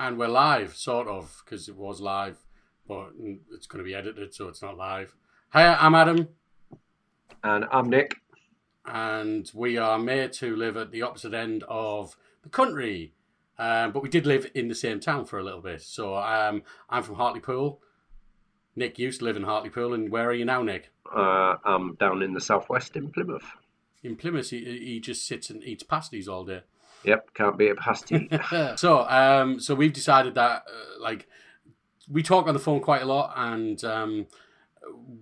and we're live, sort of, because it was live, but it's going to be edited, so it's not live. Hi, I'm Adam, And I'm Nick. and we are mates who live at the opposite end of the country, um, but we did live in the same town for a little bit. So um, I'm from Hartlepool. Nick used to live in Hartlepool, and where are you now, Nick? Uh, I'm down in the southwest in Plymouth. In Plymouth, he, he just sits and eats pasties all day. Yep, can't be a pasty. so, um, so we've decided that, uh, like, we talk on the phone quite a lot, and um,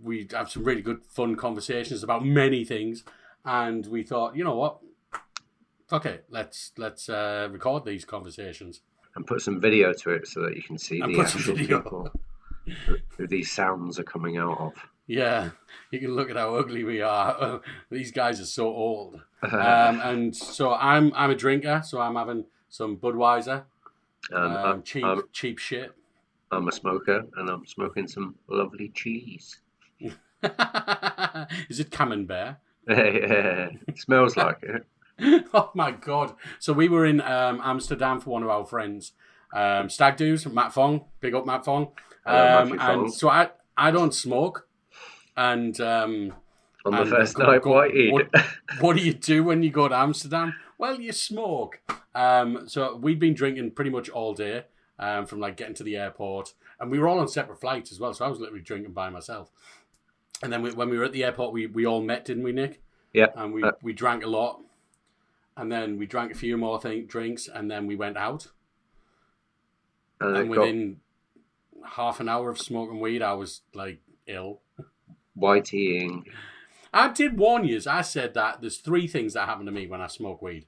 we have some really good, fun conversations about many things. And we thought, you know what? Okay, let's let's uh, record these conversations. and put some video to it so that you can see And the actual people who these sounds are coming out of. Yeah, you can look at how ugly we are. These guys are so old. Uh, Um, and so I'm I'm a drinker, so I'm having some Budweiser, and um, I'm, cheap I'm, cheap shit. I'm a smoker and I'm smoking some lovely cheese. Is it Camembert? it smells like it. oh my god! So we were in um, Amsterdam for one of our friends, um, Stag Do's, Matt Fong. Big up Matt Fong. Um, and so I I don't smoke, and um, On the And first go- night, what what- do you do when you go to Amsterdam? Well, you smoke. Um, so we'd been drinking pretty much all day, um, from like getting to the airport, and we were all on separate flights as well. So I was literally drinking by myself. And then we, when we were at the airport, we, we all met, didn't we, Nick? Yeah. And we, Uh, we drank a lot, and then we drank a few more drinks, and then we went out. and And it got within half an hour of smoking weed, I was like ill. whiteing. I did warn you. I said that there's three things that happen to me when I smoke weed.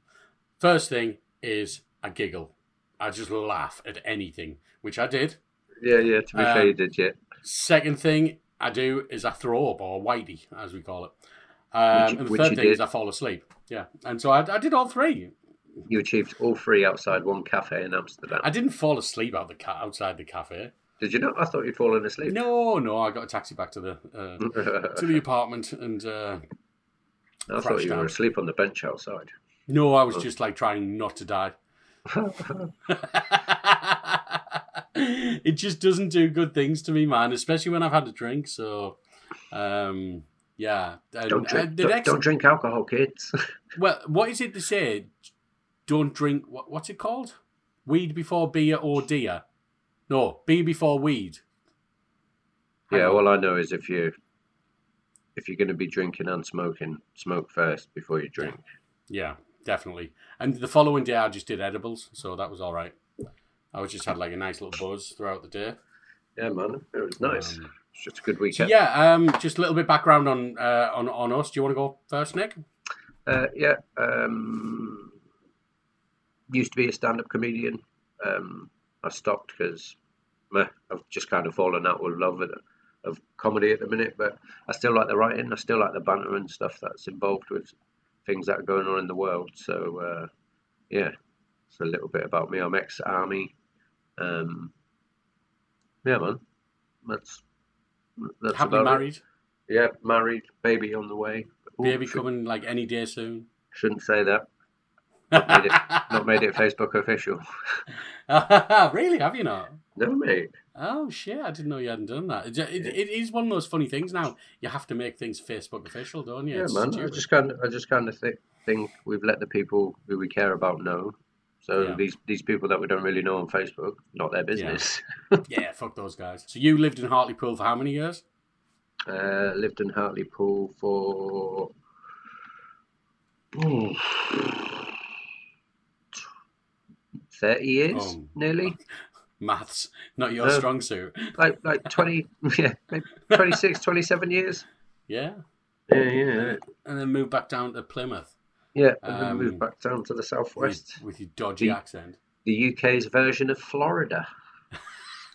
First thing is I giggle. I just laugh at anything, which I did. Yeah, yeah, to be Um, fair, you did, yeah. Second thing I do is I throw up or whitey, as we call it. Um, Which- and the third thing is. I fall asleep. Yeah, and so I, I did all three. You achieved all three outside one cafe in Amsterdam. I didn't fall asleep out the ca- outside the cafe. Did you not? I thought you'd fallen asleep. No, no, I got a taxi back to the uh, to the apartment, and uh, I thought you were asleep on the bench outside. no, I was just like trying not to die. it just doesn't do good things to me, man. Especially when I've had a drink. So, um, yeah. And, Don't uh, drink, the don't, next, don't drink alcohol, kids. well, what is it to say? Don't drink. What, what's it called? Weed before beer or deer? No, beer before weed. Hang yeah, on. all I know is if you if you're going to be drinking and smoking, smoke first before you drink. Yeah, definitely. And the following day, I just did edibles, so that was all right. I was just had like a nice little buzz throughout the day. Yeah, man, it was nice. Um, it's just a good So weekend. yeah, um, just a little bit background on uh, on on us. Do you want to go first, Nick? Uh, yeah. Um, used to be a stand-up comedian. Um, I stopped because I've just kind of fallen out with love of, of comedy at the minute. But I still like the writing. I still like the banter and stuff that's involved with things that are going on in the world. So uh, yeah, it's a little bit about me. I'm ex-army. Um, yeah, man. That's that's Happily about it. married, Yeah, married, baby on the way. Ooh, baby should- coming like any day soon. Shouldn't say that. Not made it- Not made it Facebook official. really? Have you not? No, mate. Oh shit! I didn't know you hadn't done that. It, it, it is one of those funny things now. You have to make things Facebook official, don't you? Yeah, It's man. I just kind of, I just kind of th- think we've let the people who we care about know. So Yeah. these these people that we don't really know on Facebook, not their business. Yeah, fuck those guys. So you lived in Hartlepool for how many years? Uh, lived in Hartlepool for thirty years, Oh. nearly. Maths, not your Uh, strong suit. Like like twenty, yeah, maybe 26, 27 years. Yeah, Yeah, yeah, and then moved back down to Plymouth yeah. And then Um, moved back down to the southwest. with your dodgy The- accent. the UK's version of Florida.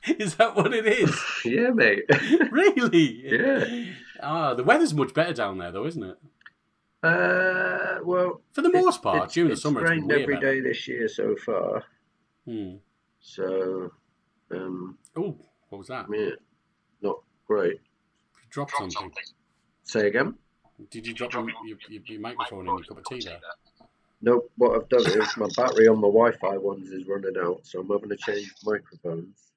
Is that what it is? Yeah, mate. really? Yeah. Ah, the weather's much better down there, though, isn't it? Uh, well, For the most part, it's- during the summer, it's rained every day this year so far. Hmm. So, um, Oh, what was that? yeah, not great. You dropped something. Say again? Did you drop your, your, your, your microphone in your cup of tea there? No, what I've done is my battery on my Wi-Fi ones is running out, so I'm having to change microphones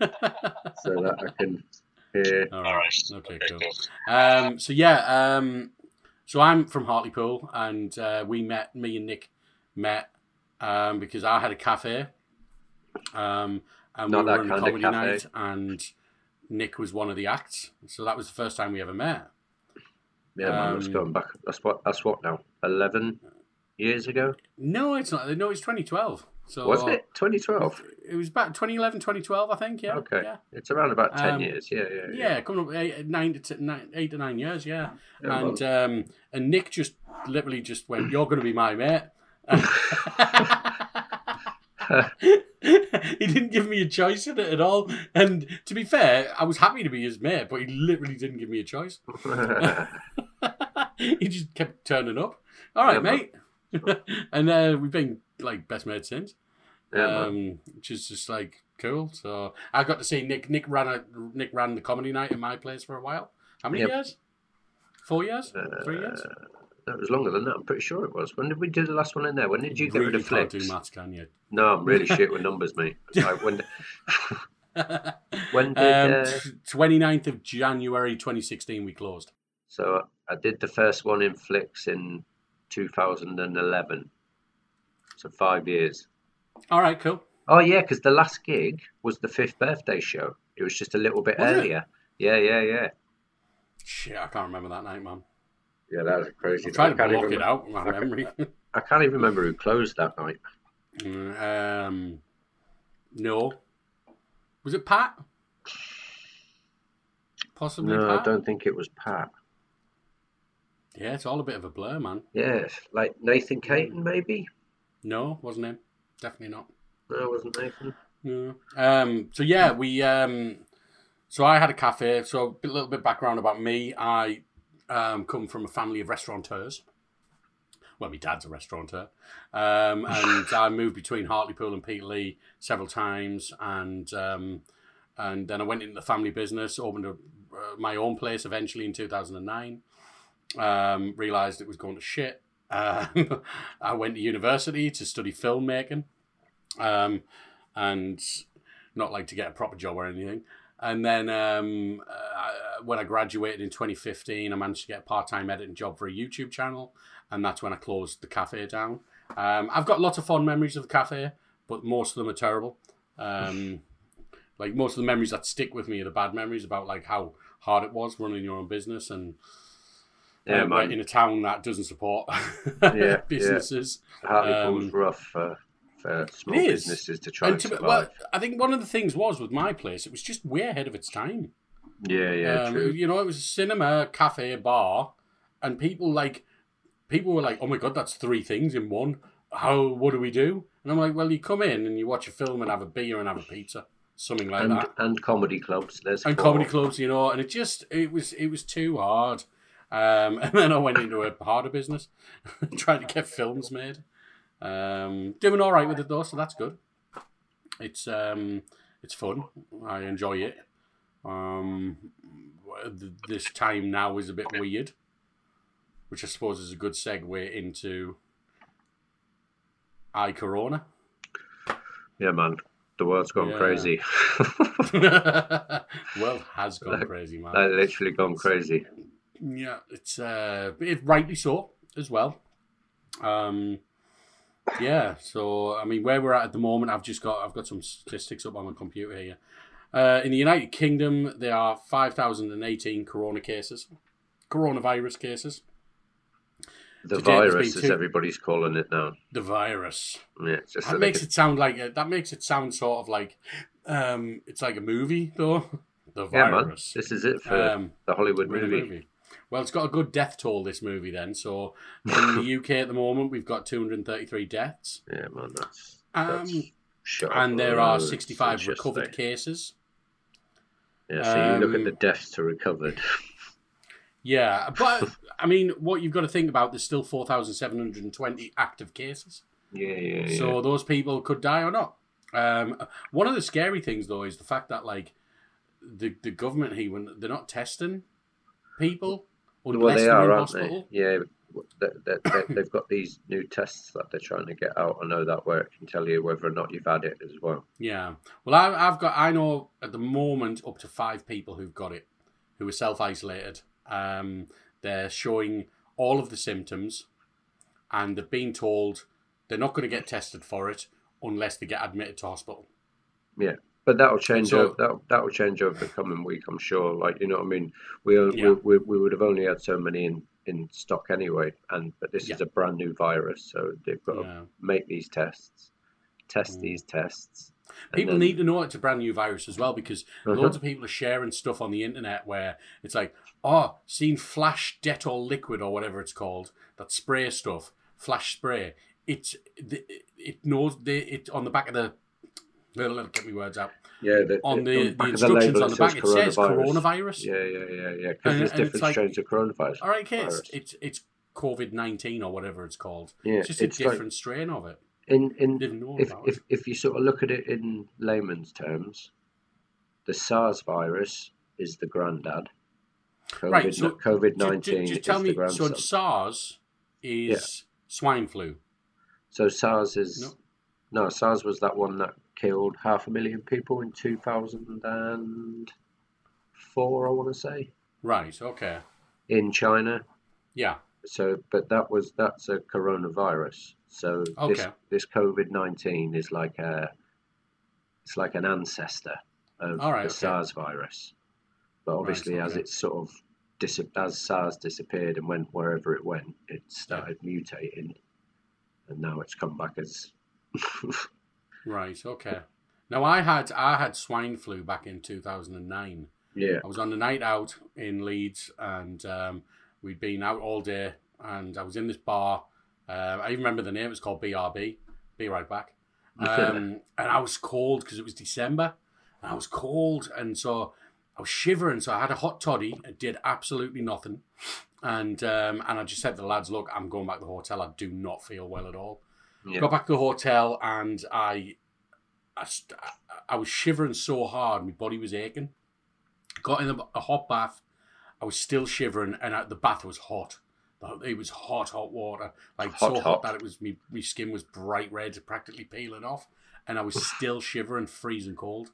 so that I can hear. All right. Okay, cool. Um, so yeah, um, so I'm from Hartlepool, and uh, we met. Me and Nick met um, because I had a cafe, um, and Not we were of comedy cafe. night, and Nick was one of the acts. So that was the first time we ever met. Yeah, man, that's Um, going back. That's what. That's what now. Eleven years ago. No, it's not. No, it's 2012. So Was it 2012? It was about 2011, 2012, I think. Yeah. Okay, Yeah. it's around about ten Um, years. Yeah, yeah, yeah. Yeah, coming up eight, nine to t- nine, eight to nine years, yeah. Yeah, and um, and Nick just literally just went, "You're going to be my mate." he didn't give me a choice in it at all. And to be fair, I was happy to be his mate, but he literally didn't give me a choice. he just kept turning up. All right, Yeah, mate. and uh, we've been like best mates since, yeah, um, which is just like cool. So I got to see Nick. Nick ran a Nick ran the comedy night in my place for a while. How many Yep. years? Four years? Three years? Uh, That was longer than that. I'm pretty sure it was. When did we do the last one in there? When did you get rid really of can't flicks? do maths, can you? No, I'm really shit with numbers, mate. Like when, when did um, uh, 29th of January 2016, we closed. so I did the first one in flicks in 2011. So five years. All right, cool. Oh yeah, because the last gig was the fifth birthday show. It was just a little bit Was it? earlier. Yeah, yeah, yeah. Shit, I can't remember that night, man. Yeah, that was crazy. I'm trying I to can't block even it out my I memory. I can't even remember who closed that night. um, no. Was it Pat? Possibly No, Pat? I don't think it was Pat. Yeah, it's all a bit of a blur, man. Yes, like Nathan Caton, maybe. No, wasn't him. Definitely not. No, it wasn't Nathan. No. Um, so yeah, we um, so I had a cafe. So a little bit background about me. I um, come from a family of restaurateurs. Well, my dad's a restaurateur, um, and I moved between Hartlepool and Peterlee several times, and um, and then I went into the family business, opened a, uh, my own place eventually in two thousand and nine. Um, realized it was going to shit. Um, I went to university to study filmmaking. Um, and not like to get a proper job or anything. And then um, uh, when I graduated in 2015, I managed to get a part-time editing job for a YouTube channel, and that's when I closed the cafe down. Um, I've got lots of fond memories of the cafe, but most of them are terrible. Um, like most of the memories that stick with me are the bad memories about like how hard it was running your own business and Yeah, um, in a town that doesn't support yeah. businesses. Hartlepool's Um, rough for, for small businesses to try And and to, survive. well, I think one of the things was with my place, it was just way ahead of its time. yeah, yeah, um, true. You know, it was a cinema, cafe, bar, and people like people were like, "Oh my god, that's three things in one. How? What do we do?" And I'm like, "Well, you come in and you watch a film and have a beer and have a pizza, something like and that." and comedy clubs. There's And four. comedy clubs, you know, and it just it was it was too hard. Um, and then I went into a harder business, trying to get films made. Um, doing all right with it though, so that's good. It's um, it's fun. I enjoy it. Um, th- this time now is a bit weird, which I suppose is a good segue into I Corona. Yeah, man. The world's gone Yeah. crazy. well, has gone crazy, man. Like, literally gone crazy. Yeah, it's uh, it, rightly so as well. Um, yeah. So I mean, where we're at at the moment, I've just got I've got some statistics up on my computer here. Uh, in the United Kingdom, there are five thousand and eighteen corona cases, coronavirus cases. The Today virus, been as two- everybody's calling it now. The virus. Yeah, just That makes it sound like a, that makes it sound sort of like um, it's like a movie though. The yeah, man. virus. This is it for Um, the Hollywood Really movie. Well, it's got a good death toll, this movie, then. So, in the UK at the moment, we've got 233 deaths. Yeah, man. That's, that's Um, and there are 65 recovered cases. Yeah, so you look Um, at the deaths to recovered. Yeah, but, I mean, what you've got to think about, there's still 4,720 active cases. Yeah, yeah, yeah. So, those people could die or not. Um, one of the scary things, though, is the fact that, like, the, the government here, when they're not testing people well, they are, aren't hospital. they? Yeah, that they've got these new tests that they're trying to get out. I know that where it can tell you whether or not you've had it as well. Yeah. Well, I, I've got. I know at the moment up to five people who've got it, who are self isolated. Um, they're showing all of the symptoms, and they've been told they're not going to get tested for it unless they get admitted to hospital. Yeah. But that'll change. So- over, that that'll change over the coming week, I'm sure. Like you know, what I mean, we, Yeah. we, we we would have only had so many in, in stock anyway, and but this Yeah. is a brand new virus, so they've got to make these tests, test Mm. these tests. People then- need to know it's a brand new virus as well because Uh-huh. loads of people are sharing stuff on the internet where it's like, oh, seen Flash Dettol liquid or whatever it's called, that spray stuff, Flash spray. It's the- it knows the it on the back of the. Let me get me words out. Yeah, the, On the, the, of instructions label, on the back, it says coronavirus. Yeah, yeah, yeah, yeah. Because there's different like- strains of coronavirus. All right, okay, it's it's, it's COVID nineteen or whatever it's called. Yeah, It's just a it's like- different strain of it. In in Didn't know if, about if it. if you sort of look at it in layman's terms, the SARS virus is the granddad. COVID, Right, so COVID nineteen Just, is tell the me. So. SARS is swine flu. So SARS is No. no. SARS was that one that killed half a million people in two thousand and four, I want to say, Right. Okay. in China. Yeah. So, but that was that's a coronavirus. So this Okay. this COVID nineteen is like a it's like an ancestor of right, the okay. SARS virus. But obviously, as okay. it sort of dis- as SARS disappeared and went wherever it went, it started mutating, and now it's come back as Right. Okay. Now I had I had swine flu back in two thousand and nine. yeah, I was on a night out in Leeds, and um, we'd been out all day, and I was in this bar. Uh, I even remember the name. It was called BRB. Be right back. Um, and I was cold because it was December, and I was cold, and so I was shivering. So I had a hot toddy. It did absolutely nothing, and um, and I just said to the lads, "Look, I'm going back to the hotel. I do not feel well at all." Yeah, Got back to the hotel, and I, I, I was shivering so hard, my body was aching. Got in a, a hot bath. I was still shivering, and uh, the bath was hot. It was hot, hot water, like so Hot, hot, hot. that it was me. My skin was bright red, practically peeling off, and I was still shivering, freezing cold.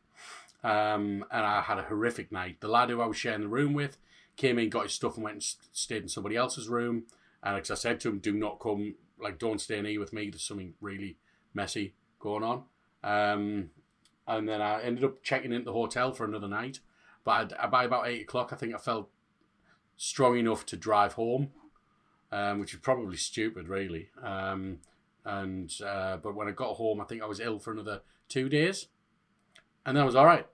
Um, and I had a horrific night. The lad who I was sharing the room with came in, got his stuff, and went and st- stayed in somebody else's room. And like I said to him, do not come, like, don't stay in here with me. There's something really messy going on. Um, and then I ended up checking into the hotel for another night. But I'd, by about eight o'clock, I think I felt strong enough to drive home, um, which is probably stupid, really. Um, and uh, but when I got home, I think I was ill for another two days, and then I was all right.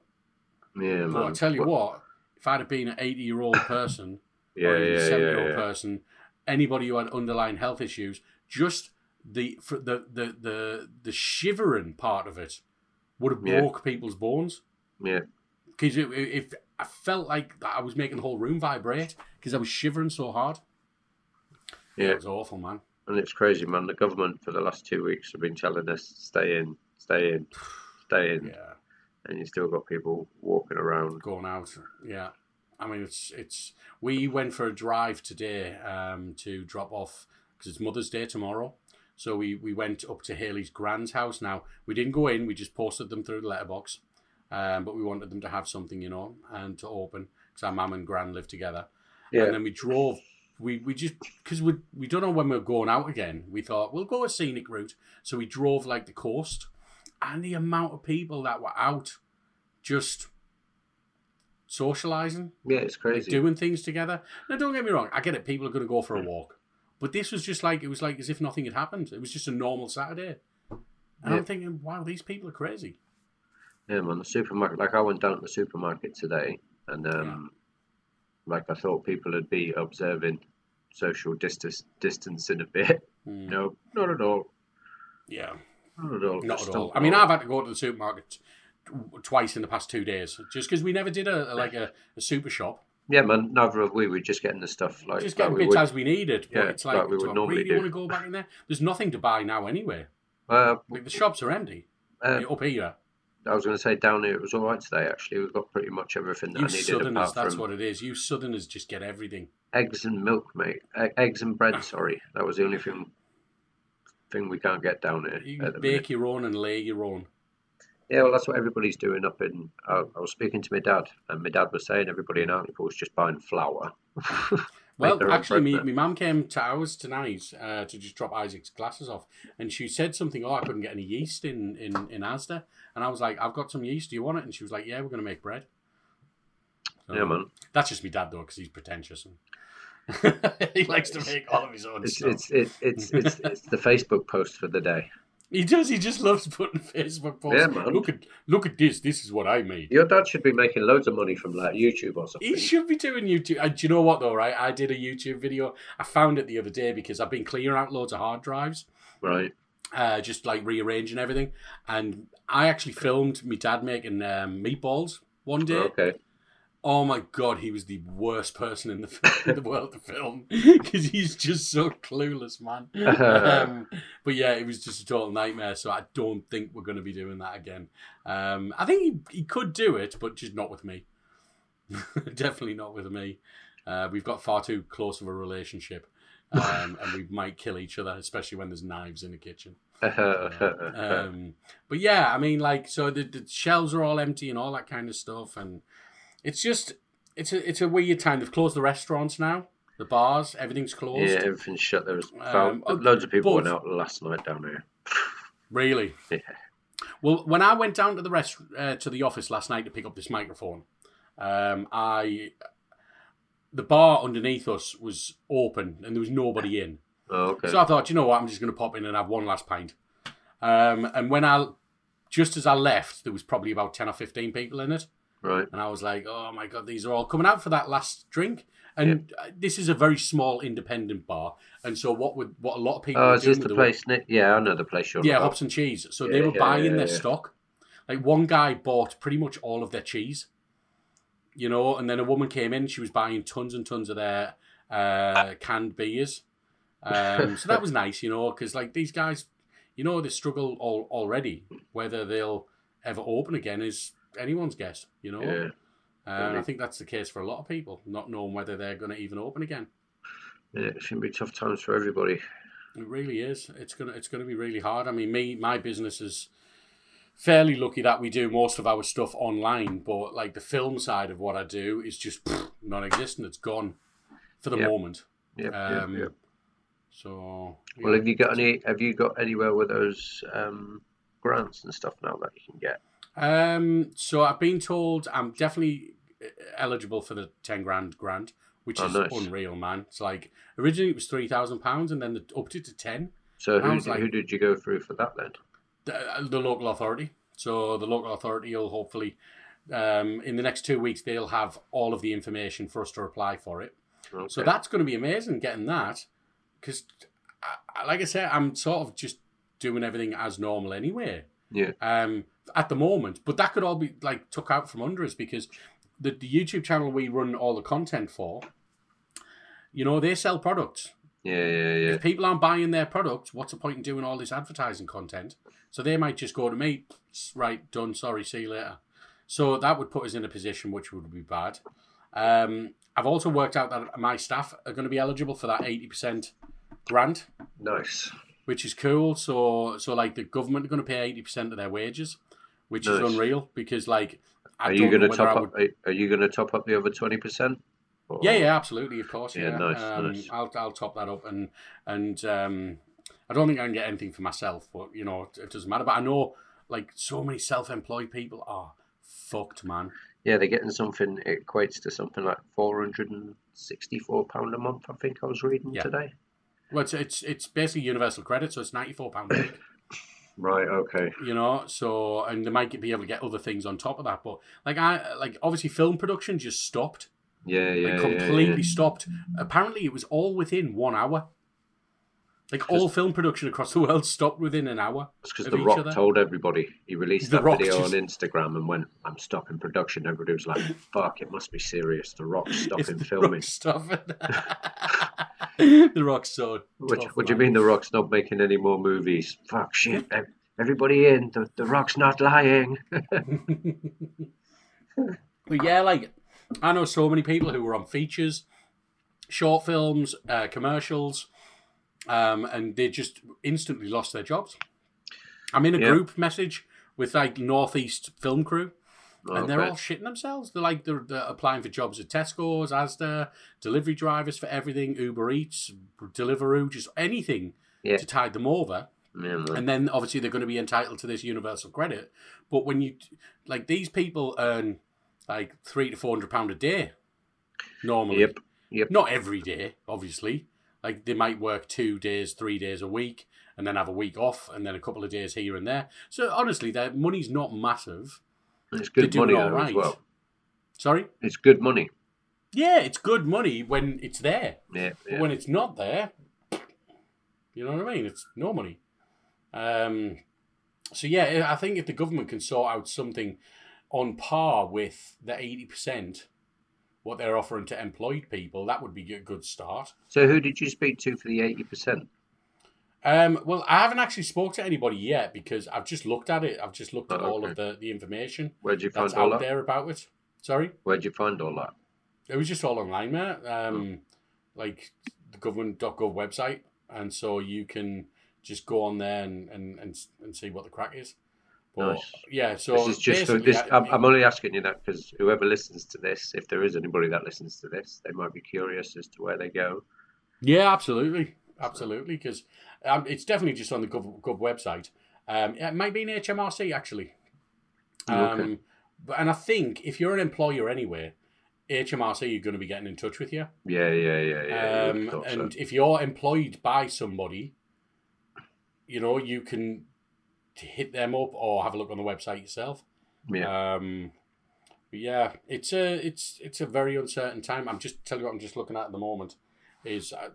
yeah, But I tell you what, if I'd have been an eighty-year-old person yeah, or even yeah, a yeah, seventy-year-old yeah. person, anybody who had underlying health issues, just the the the the the shivering part of it would have Yeah. broke people's bones yeah. because it, it, it- I felt like I was making the whole room vibrate because I was shivering so hard. Yeah. it was awful, man. And it's crazy, man. The government for the last two weeks have been telling us stay in, stay in, stay in, Yeah, and you still got people walking around. going out. Yeah, I mean it's it's. We went for a drive today um, to drop off because it's Mother's Day tomorrow. So we, we went up to Haley's grand's house. Now we didn't go in; we just posted them through the letterbox. Um, but we wanted them to have something, you know, and to open because our mum and gran live together. Yeah, And then we drove. We we just because we we don't know when we're going out again. We thought we'll go a scenic route, so we drove like the coast, and the amount of people that were out, just socializing, yeah, it's like crazy. doing things together. Now, don't get me wrong. I get it. People are going to go for a walk, but this was just like it was like as if nothing had happened. It was just a normal Saturday, and Yeah. I'm thinking, wow, these people are crazy. Yeah, man. The supermarket. Like I went down to the supermarket today, and um, like I thought people would be observing social distance distancing a bit. Hmm. No, not at all. Yeah. Not at all. Not Just at all. I mean. I've had to go to the supermarket twice in the past two days just because we never did a, a- like a, a super shop. Yeah, man. Neither have we. We're just getting the stuff like just like getting we bits as we needed. But Yeah, it's like, like we would do I normally really do. want to go back in there? There's nothing to buy now anyway. Uh, Like the shops are empty uh, up here. I was going to say down here it was all right today. Actually, we've got pretty much everything that You I needed Southerners, that's what it is. You Southerners just get everything. eggs and milk, mate. Eggs and bread. Sorry, that was the only thing thing we can't get down here. You bake minute. your own and lay your own. Yeah, well, that's what everybody's doing up in. I, I was speaking to my dad, and my dad was saying everybody in Hartlepool was just buying flour. Well, actually, me, my mum came to ours tonight uh, to just drop Isaac's glasses off, and she said something. Oh, I couldn't get any yeast in in in Asda, and I was like, I've got some yeast. Do you want it? And she was like, Yeah, we're gonna make bread. So, yeah, man. That's just me dad though, because he's pretentious and he likes to make all of his own It's stuff. it's it's it's it's, it's the Facebook post for the day. He does. He just loves putting Facebook posts. Yeah, man. Look at look at this. This is what I made. Your dad should be making loads of money from like YouTube or something. He should be doing YouTube. And do you know what though? Right, I did a YouTube video. I found it the other day because I've been clearing out loads of hard drives. Right. uh, just like rearranging everything. And I actually filmed my dad making um, meatballs one day. Okay. Oh my god, he was the worst person in the in the world to film because he's just so clueless, man. um, but yeah, it was just a total nightmare. So I don't think we're going to be doing that again. Um, I think he, he could do it, but just not with me. Definitely not with me. Uh, we've got far too close of a relationship. Um, and we might kill each other, especially when there's knives in the kitchen. Um, but yeah, I mean, like, so the, the shelves are all empty and all that kind of stuff, and it's just it's a it's a weird time. They've closed the restaurants now, the bars, everything's closed. yeah, everything's shut. There was Um, found, loads of people went out last night down here. Really? Yeah. Well, when I went down to the rest uh, to the office last night to pick up this microphone, um, I the bar underneath us was open and there was nobody in. Oh, okay. So I thought, you know what, I'm just going to pop in and have one last pint. Um, and when I, just as I left, there was probably about ten or fifteen people in it, right. and I was like, oh my god, these are all coming out for that last drink. And uh this is a very small independent bar, and so what would what a lot of people Oh, is this the place? Nick? Yeah, I know the place you're yeah, about. hops and cheese. So Yeah, they were yeah, buying yeah, their stock. Like one guy bought pretty much all of their cheese, you know, and then a woman came in. She was buying tons and tons of their uh, canned beers. Um, so that was nice, you know, because like these guys, you know, they struggle all, already. Whether they'll ever open again is anyone's guess, you know. Yeah. Uh, and I think that's the case for a lot of people, not knowing whether they're going to even open again. yeah, it should be tough times for everybody. It really is. It's gonna it's gonna be really hard. I mean, me my business is fairly lucky that we do most of our stuff online, but like the film side of what I do is just pfft, non-existent. It's gone for the Yep. moment. Yep, Um, yep, yep. So Well, have you got any? Have you got anywhere with those um, grants and stuff now that you can get? um, so I've been told I'm definitely uh, eligible for the ten grand grant, which Oh, is nice. unreal, man. It's like originally it was three thousand pounds, and then they upped it to ten. So who, was like- who did you go through for that then? the, the local authority. So the local authority will hopefully, um, in the next two weeks, they'll have all of the information for us to apply for it. Okay. So that's going to be amazing getting that, because, like I said, I'm sort of just doing everything as normal anyway. Yeah. Um, at the moment, but that could all be like took out from under us because the, the YouTube channel we run all the content for, you know, they sell products. Yeah, yeah, yeah. If people aren't buying their products, what's the point in doing all this advertising content? So they might just go to me, right, done, sorry, see you later. So that would put us in a position which would be bad. Um, I've also worked out that my staff are going to be eligible for that 80% grant, Nice. Which is cool. So, so like the government are going to pay 80% of their wages, which is unreal because like, I Are you going to top would- up? Are, you going to top up the other twenty percent? Yeah, yeah, absolutely, of course. Yeah, Yeah, nice, um, nice. I'll I'll top that up, and and um, I don't think I can get anything for myself, but you know, it, it doesn't matter. But I know, like, so many self-employed people are fucked, man. Yeah, they're getting something. It equates to something like four hundred and sixty-four pound a month. I think I was reading Yeah. today. Well, it's it's, it's basically universal credit, so it's ninety-four pound a week. Right. Okay. You know, so and they might be able to get other things on top of that, but like I like obviously film production just stopped, Yeah. Yeah. like completely yeah. stopped. Apparently, it was all within one hour. Like all film production across the world stopped within an hour. It's because The Rock other. told everybody. He released The that Rock video just- on Instagram and went, "I'm stopping production." Everybody was like, "Fuck! It must be serious." The Rock's It's stopping the filming. Rock stuff. The Rock's so. Which, what do you mean The Rock's not making any more movies? Fuck shit! everybody in. The the rock's not lying. But yeah, like I know so many people who were on features, short films, uh, commercials, um, and they just instantly lost their jobs. I'm in a Yeah. group message with like Northeast film crew, and oh, they're Okay. all shitting themselves. They're like they're, they're applying for jobs at Tesco's, Asda, delivery drivers for everything, Uber Eats, Deliveroo, just anything Yeah. to tide them over Yeah, and then obviously they're going to be entitled to this universal credit. But when you like these people earn like three to four hundred pound a day normally. Yep. Yep. Not every day, obviously. Like they might work two days, three days a week, and then have a week off, and then a couple of days here and there. So honestly, their money's not massive. It's good money all though, as well. Sorry. It's good money. Yeah, it's good money when it's there. Yeah, But yeah. when it's not there, you know what I mean? It's no money. Um, so yeah, I think if the government can sort out something on par with the eighty percent what they're offering to employed people, that would be a good start. So who did you speak to for the eighty percent? Um, well, I haven't actually spoke to anybody yet because I've just looked at it. I've just looked at Oh, all of the, the information Where'd you find that's all out that? there about it. Sorry, Where'd you find all that? it was just all online, mate. Hmm. Um, like the government.gov website, and so you can just go on there and, and, and, and see what the crack is. But Nice. yeah, so this is just this. I- I'm, I'm only asking you that because whoever listens to this, if there is anybody that listens to this, they might be curious as to where they go. Yeah, absolutely, absolutely, because um, it's definitely just on the Gov, Gov website. Um, it might be in HMRC actually. Um, Okay. but, and I think if you're an employer anyway, HMRC are going to be getting in touch with you. Yeah, yeah, yeah, yeah. um, thought so. and if you're employed by somebody, you know you can hit them up or have a look on the website yourself. yeah, Um, yeah, it's a it's it's a very uncertain time. I'm just telling you what I'm just looking at at the moment is uh,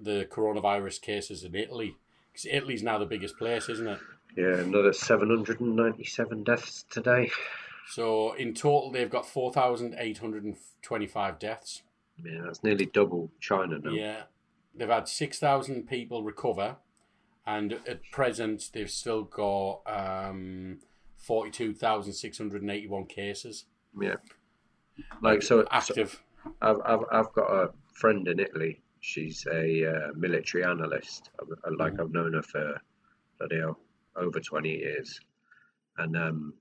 the coronavirus cases in Italy because Italy's now the biggest place, isn't it? yeah. Another 797 deaths today. So in total, they've got four thousand eight hundred and twenty-five deaths. Yeah, that's nearly double China now. Yeah, they've had six thousand people recover, and at present they've still got um, forty-two thousand six hundred and eighty-one cases Yeah. Like so, so active. I've, I've I've got a friend in Italy. She's a uh, military analyst. I- I- Like I've known her for bloody hell, over twenty years, and um,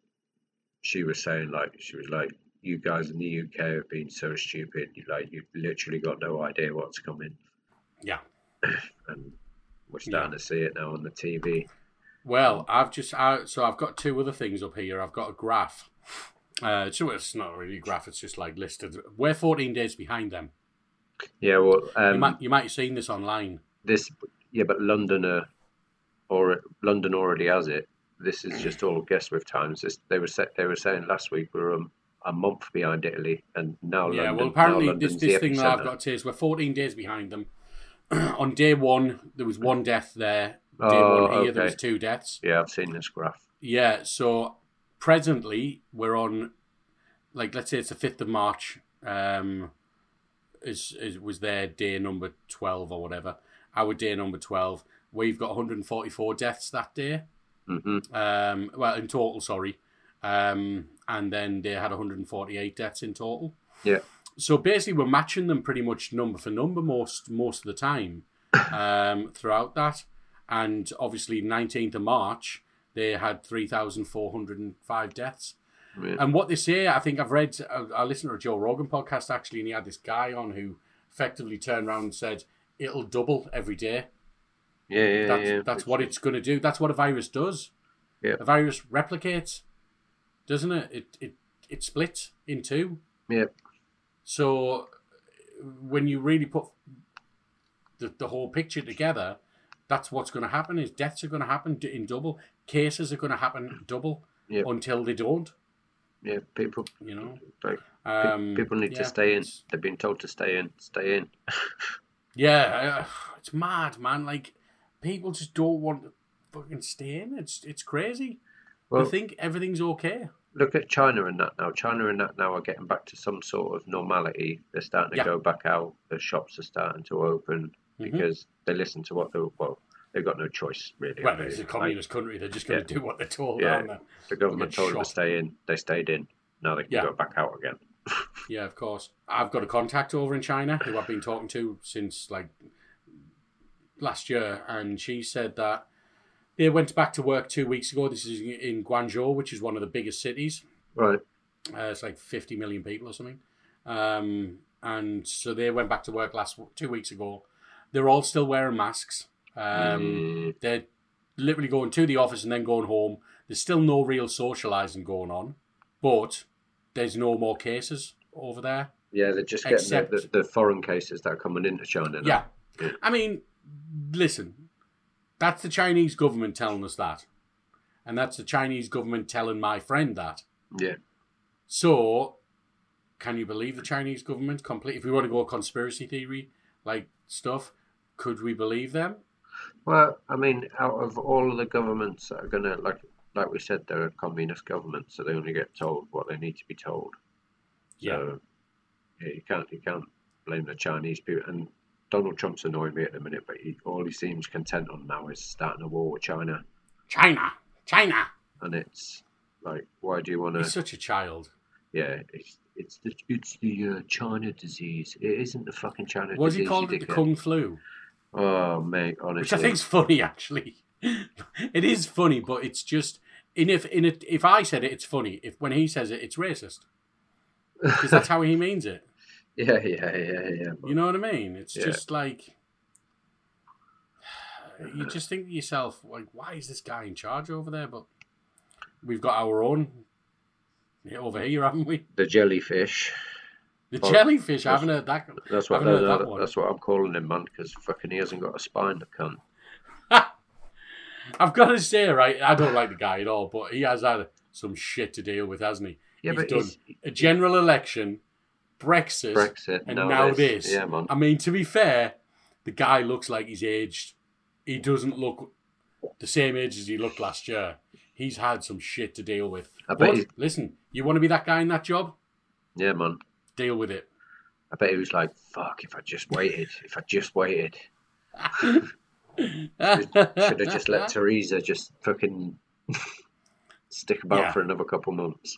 she was saying like she was like, "You guys in the UK have been so stupid. You like you've literally got no idea what's coming." Yeah. and we're starting to see it now on the TV. Well, I've just I, so I've got two other things up here. I've got a graph. Uh, so it's not really a graph. It's just like listed. We're 14 days behind them. Yeah, well, you um, might you might have seen this online. this yeah, but London uh, or London already has it. This is just all guesswork times. This, they were sa- they were saying last week we were um, a month behind Italy, and now London. yeah. London. well, apparently this this thing that I've got is we're 14 days behind them. On day one, there was one death there. Day Oh, one here, there was two deaths. Yeah, I've seen this graph. Yeah, so presently we're on, like, let's say it's the fifth of March. Um, is is was their day number twelve or whatever? Our day number twelve. We've got 144 deaths that day. hmm Um, well, in total, sorry. Um, and then they had 148 deaths in total. Yeah. So basically, we're matching them pretty much number for number most most of the time um, throughout that. And obviously, 19th of March, they had 3,405 deaths. Yeah. And what they say, I think I've read, I, I listened to a Joe Rogan podcast actually, and he had this guy on who effectively turned around and said, it'll double every day. Yeah, yeah, That's, yeah. that's what it's going to do. That's what a virus does. Yeah. A virus replicates, doesn't it? It it it splits in two. Yeah. So when you really put the, the whole picture together, that's what's going to happen. Is deaths are going to happen in double, cases are going to happen double Yeah. until they don't. Yeah, people You know, like, um, people need yeah, to stay in. They've been told to stay in. Stay in. Yeah, uh, it's mad, man. Like people just don't want to fucking stay in. It's it's crazy. Well, they think everything's okay. look at China and that now. China and that now are getting back to some sort of normality. They're starting to Yeah. go back out. The shops are starting to open Mhm. because they listen to what the well, they've got no choice really. Well, it's a Like, communist country. They're just going to do what they're told, Yeah. aren't they? the government told them to stay in, they stayed in. Now they can Yeah. go back out again. Yeah, of course. I've got a contact over in China who I've been talking to since like last year, and she said that they went back to work two weeks ago. This is in Guangzhou, which is one of the biggest cities. Right. Uh, it's like 50 million people or something. Um, and so they went back to work last two weeks ago. They're all still wearing masks. Um, Mm, They're literally going to the office and then going home. There's still no real socializing going on, but there's no more cases over there. yeah, they're just getting Except- the, the, the foreign cases that are coming into China. Now. Yeah. I mean, listen, that's the Chinese government telling us that. And that's the Chinese government telling my friend that. Yeah. So, can you believe the Chinese government complete? If we want to go conspiracy theory like stuff, could we believe them? Well, I mean, out of all of the governments that are gonna like, like we said, they're a communist government, so they only get told what they need to be told. So, yeah, you can't you can't blame the Chinese people. And Donald Trump's annoying me at the minute, but he, all he seems content on now is starting a war with China, China, China. and it's like, why do you want to? He's such a child. Yeah, it's it's the it's the uh, China disease. It isn't the fucking China What disease. he call it? The. Kung Flu. Oh mate, honestly, which I think's funny actually. it is funny, but it's just in if in a, if I said it, it's funny. If when he says it, it's racist because that's how he means it. yeah, yeah, yeah, yeah. You know what I mean? It's Yeah. just like you just think to yourself, like, why is this guy in charge over there? But we've got our own over here, haven't we? The jellyfish. The Well, jellyfish. I haven't heard that. That's what Haven't heard no, that one. that's what I'm calling him, man. Because fucking he hasn't got a spine, the cunt. I've got to say, right, I don't like the guy at all, but he has had some shit to deal with, hasn't he? Yeah, He's but done he's, a general election, Brexit, Brexit and now, this. Yeah, man. I mean, to be fair, the guy looks like he's aged. He doesn't look the same age as he looked last year. He's had some shit to deal with. I But listen, you want to be that guy in that job? Yeah, man. Deal with it. I bet he was like, "Fuck! If I just waited, if I just waited, should have just let Theresa just fucking stick about Yeah. for another couple months."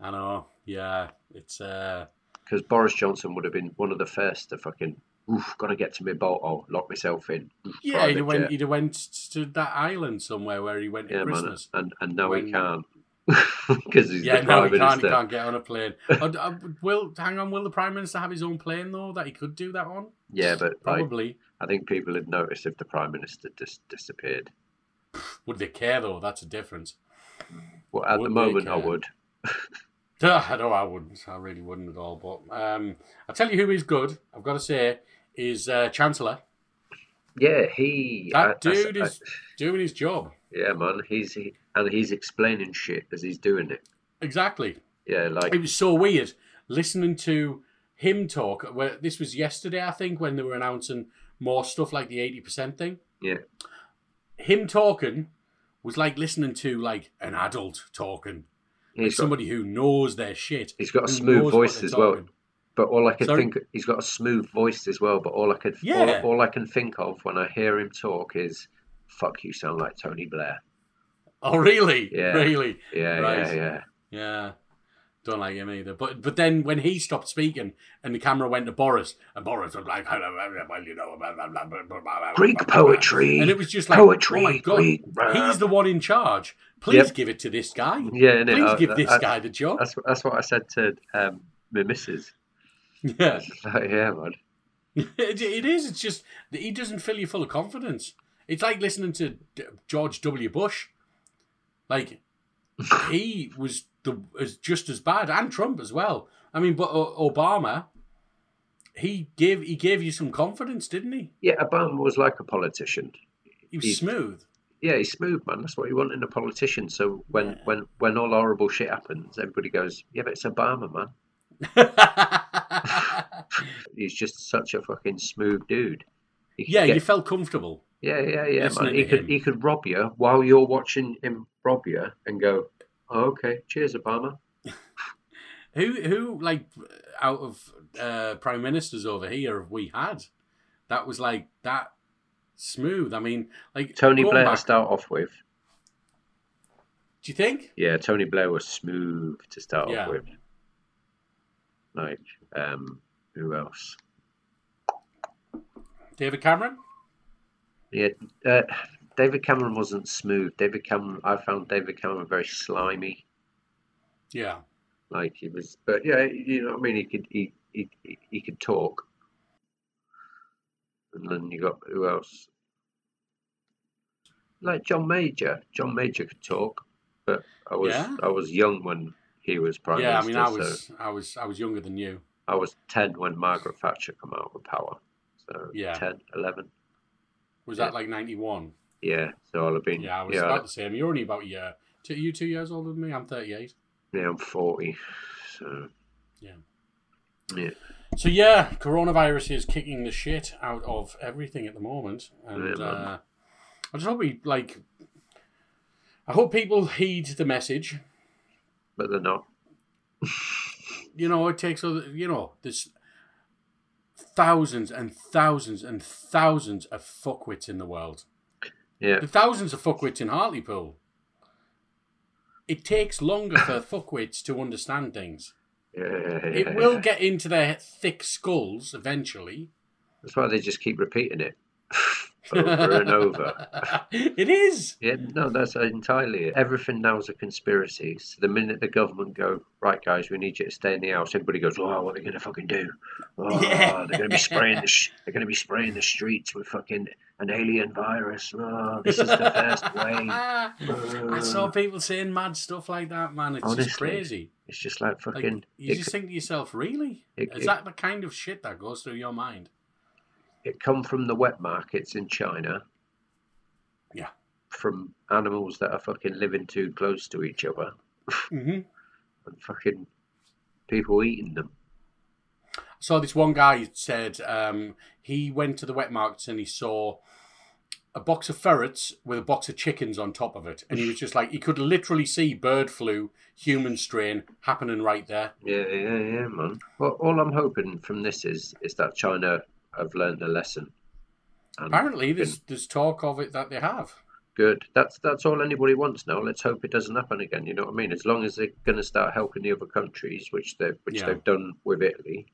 I know. Yeah, it's uh, Because Boris Johnson would have been one of the first to fucking, oof, gotta get to my boat, oh, lock myself in. Oof, yeah. He'd have, went, jet. he'd have went to that island somewhere where he went yeah, man. Christmas. And and now When- he can't because he's Yeah, the no, prime he can't. He can't get on a plane. Uh, uh, will hang on? Will the prime minister have his own plane though that he could do that on? Yeah, but like, Probably. I think people would notice if the prime minister just disappeared. Would they care though? That's a difference. Well, at Would the moment, I would. I know I wouldn't. I really wouldn't at all. But um, I'll tell you who is good. I've got to say is uh, Chancellor. Yeah, he. That I- I- dude I- is doing his job yeah, man. He's he, and he's explaining shit as he's doing it. exactly. Yeah, like It was so weird listening to him talk. Where this was yesterday, I think, when they were announcing more stuff like the eighty percent thing. yeah, Him talking was like listening to like an adult talking, like got, somebody who knows their shit. he's got a smooth voice as well. But all I could Sorry? think, he's got a smooth voice as well. But all I could, Yeah. all, all I can think of when I hear him talk is, "Fuck, you sound like Tony Blair." Oh, really? Yeah. Really? Yeah, Right. yeah, yeah. Yeah. Don't like him either. But but then when he stopped speaking and the camera went to Boris, and Boris was like, well, you know, blah, blah, blah, Greek blah, blah, blah." poetry. And it was just like, Poetry, oh my God, Greek, he's the one in charge. Please Yep. give it to this guy. Yeah? Please Uh, give this uh, guy the job. That's that's what I said to um, my missus. Yeah. Like, yeah, man. it, it is. It's just he doesn't fill you full of confidence. It's like listening to George W. Bush. Like he was the as just as bad, and Trump as well. I mean, but O- Obama, he gave he gave you some confidence, didn't he? Yeah, Obama was like a politician. He was He- smooth. Yeah, he's smooth, man. That's what you want in a politician. So when Yeah. when when all horrible shit happens, everybody goes, "Yeah, but it's Obama, man." He's just such a fucking smooth dude. Yeah, get- you felt comfortable. Yeah, yeah, yeah, man. He could him. he could rob you while you're watching him rob you, and go, oh, "Okay, cheers, Obama." Who who like out of uh, prime ministers over here have we had? That was like that smooth. I mean, like Tony Blair back- to start off with. Do you think? Yeah, Tony Blair was smooth to start Yeah. off with. Like, um, who else? David Cameron? Yeah, uh, David Cameron wasn't smooth. David Cameron, I found David Cameron very slimy. Yeah. Like he was, but yeah, you know what I mean. He could, he, he, he- could talk. And then you got who else? Like John Major. John Major could talk, but I was, Yeah. I was young when he was prime Minister. yeah, I mean, I so was, I was, I was younger than you. I was ten when Margaret Thatcher come out with power. So Yeah. 10, 11. Was that like ninety one? Yeah, so I'll have been. Yeah, I was yeah, about the same. You're only about a year. Two, you two years older than me. I'm thirty eight. yeah, I'm forty. So Yeah. Yeah. So yeah, coronavirus is kicking the shit out of everything at the moment, and Yeah, uh, I just hope we like. I hope people heed the message. but they're not. You know, it takes other. You know, there's thousands and thousands and thousands of fuckwits in the world. Yeah, The thousands of fuckwits in Hartlepool. It takes longer for fuckwits to understand things. yeah. It will get into their thick skulls eventually. That's why they just keep repeating it over and over. it is. Yeah, no, that's entirely it. Everything now is a conspiracy. So the minute the government go, right, guys, we need you to stay in the house, everybody goes, oh, what are they going to fucking do? Oh, Yeah. they're going to be spraying the sh- they're going to be spraying the streets with fucking an alien virus. Oh, this is the first wave. I saw oh. people saying mad stuff like that, man. It's just crazy. It's just like Like, fucking. you it, just think to yourself, really? it- Is it- that the kind of shit that goes through your mind? It come from the wet markets in China. Yeah. From animals that are fucking living too close to each other Mm-hmm. and fucking people eating them. I saw this one guy said um, he went to the wet markets and he saw a box of ferrets with a box of chickens on top of it, and he was just like he could literally see bird flu, human strain happening right there. Yeah, yeah, yeah, man. Well, all I'm hoping from this is is that China have learned a lesson. And Apparently, there's there's talk of it that they have. good. That's that's all anybody wants now. Let's hope it doesn't happen again. You know what I mean? As long as they're going to start helping the other countries, which they which Yeah. they've done with Italy,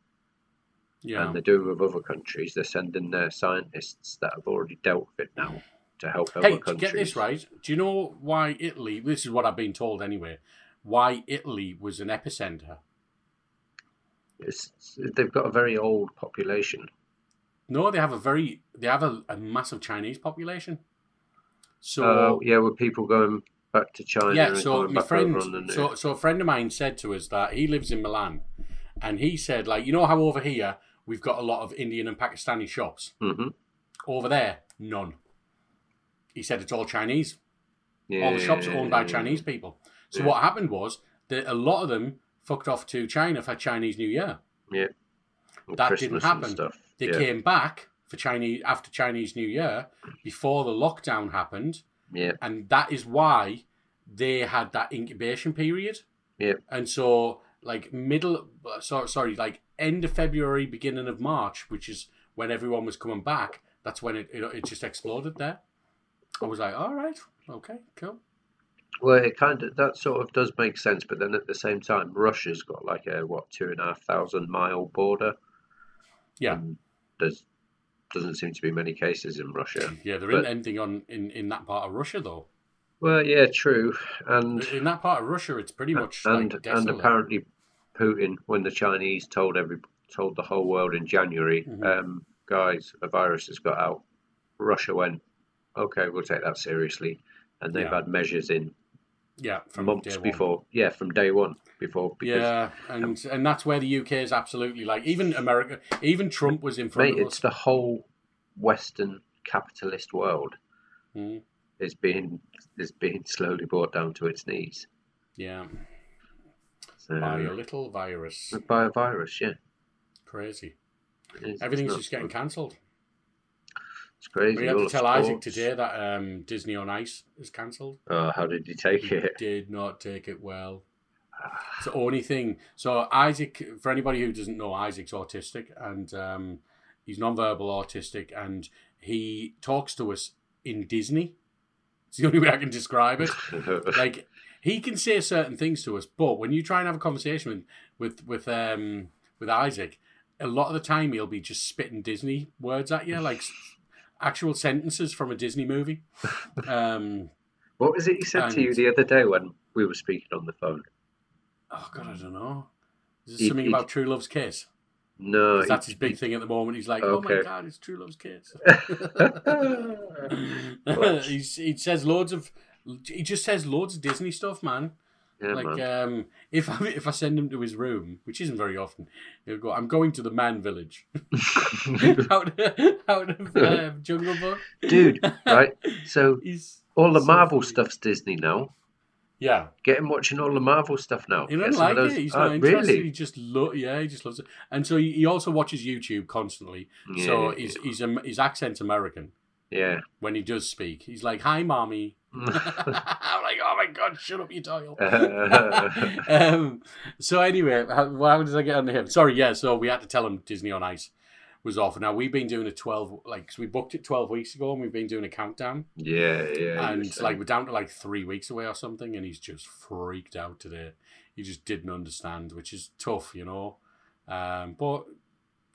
Yeah, and they're doing with other countries, they're sending their scientists that have already dealt with it now to help other Hey, to countries. get this right, do you know why Italy? This is what I've been told anyway. Why Italy was an epicenter? It's, they've got a very old population. No, they have a very they have a, a massive Chinese population. So Oh, yeah, with people going back to China yeah, so my friend, over on the new. so so a friend of mine said to us that he lives in Milan, and he said like you know how over here we've got a lot of Indian and Pakistani shops. hmm Over there, none. He said it's all Chinese. Yeah, all the shops are owned by yeah, Chinese people. So Yeah. what happened was that a lot of them fucked off to China for Chinese New Year. and that didn't Christmas happen. They yeah. came back for Chinese after Chinese New Year before the lockdown happened, yeah, and that is why they had that incubation period. Yeah. And so, like middle, so, sorry, like end of February, beginning of March, which is when everyone was coming back. That's when it it, it just exploded there. I was like, all right, okay, cool. Well, it kind of that sort of does make sense, but then at the same time, Russia's got like a what two and a half thousand mile border. Yeah. There's doesn't seem to be many cases in Russia. Yeah, there But- isn't anything on in, in that part of Russia though. Well, yeah, true, and In that part of Russia, it's pretty much and like and apparently, Putin, when the Chinese told every told the whole world in January, Mhm. um, guys, a virus has got out. Russia went, okay, we'll take that seriously, and they've Yeah. had measures in yeah, from months day one. before. Yeah, from day one before. Because, Yeah, and and that's where the UK is absolutely like even America, even Trump was in front mate, of it's us. the whole Western capitalist world Mm, is being is being slowly brought down to its knees. yeah, So, by a little virus, by a virus, yeah. crazy. It's- Everything's just getting cancelled. It's crazy. We had to tell Isaac today that um, Disney on Ice is cancelled. Oh, how did you take He it? did not take it well. It's the only thing. So Isaac, for anybody who doesn't know, Isaac's autistic and um, he's non-verbal autistic, and he talks to us in Disney. It's the only way I can describe it. like he can say certain things to us, but when you try and have a conversation with with with um with Isaac, a lot of the time he'll be just spitting Disney words at you, like actual sentences from a Disney movie. Um, what was it he said to you the other day when we were speaking on the phone? oh God, I don't know. Is it something he- about True Love's Kiss? No, he- that's his big thing at the moment. He's like, oh my God, it's True Love's Kiss. He says loads of. He just says loads of Disney stuff, man. Yeah, like um, if I, if I send him to his room, which isn't very often, he'll go. I'm going to the man village out, out of uh, Jungle Book, Dude, right? So He's all the so Marvel funny. stuff's Disney now. yeah. Get him watching all the Marvel stuff now. He doesn't like those- it. He's Oh, not interested. Really? He just lo- yeah, he just loves it. And so he, he also watches YouTube constantly. so Yeah, he's he's um, his accent's American Yeah. when he does speak. He's like, "Hi, mommy." I'm like, "Oh my god, shut up, you toil." um, so anyway, how, how did I get onto him? Sorry, yeah. So we had to tell him Disney on Ice was off. Now we've been doing a twelve, like we booked it twelve weeks ago, and we've been doing a countdown, yeah, yeah. and like we're down to like three weeks away or something, and he's just freaked out today. He just didn't understand, which is tough, you know. Um, but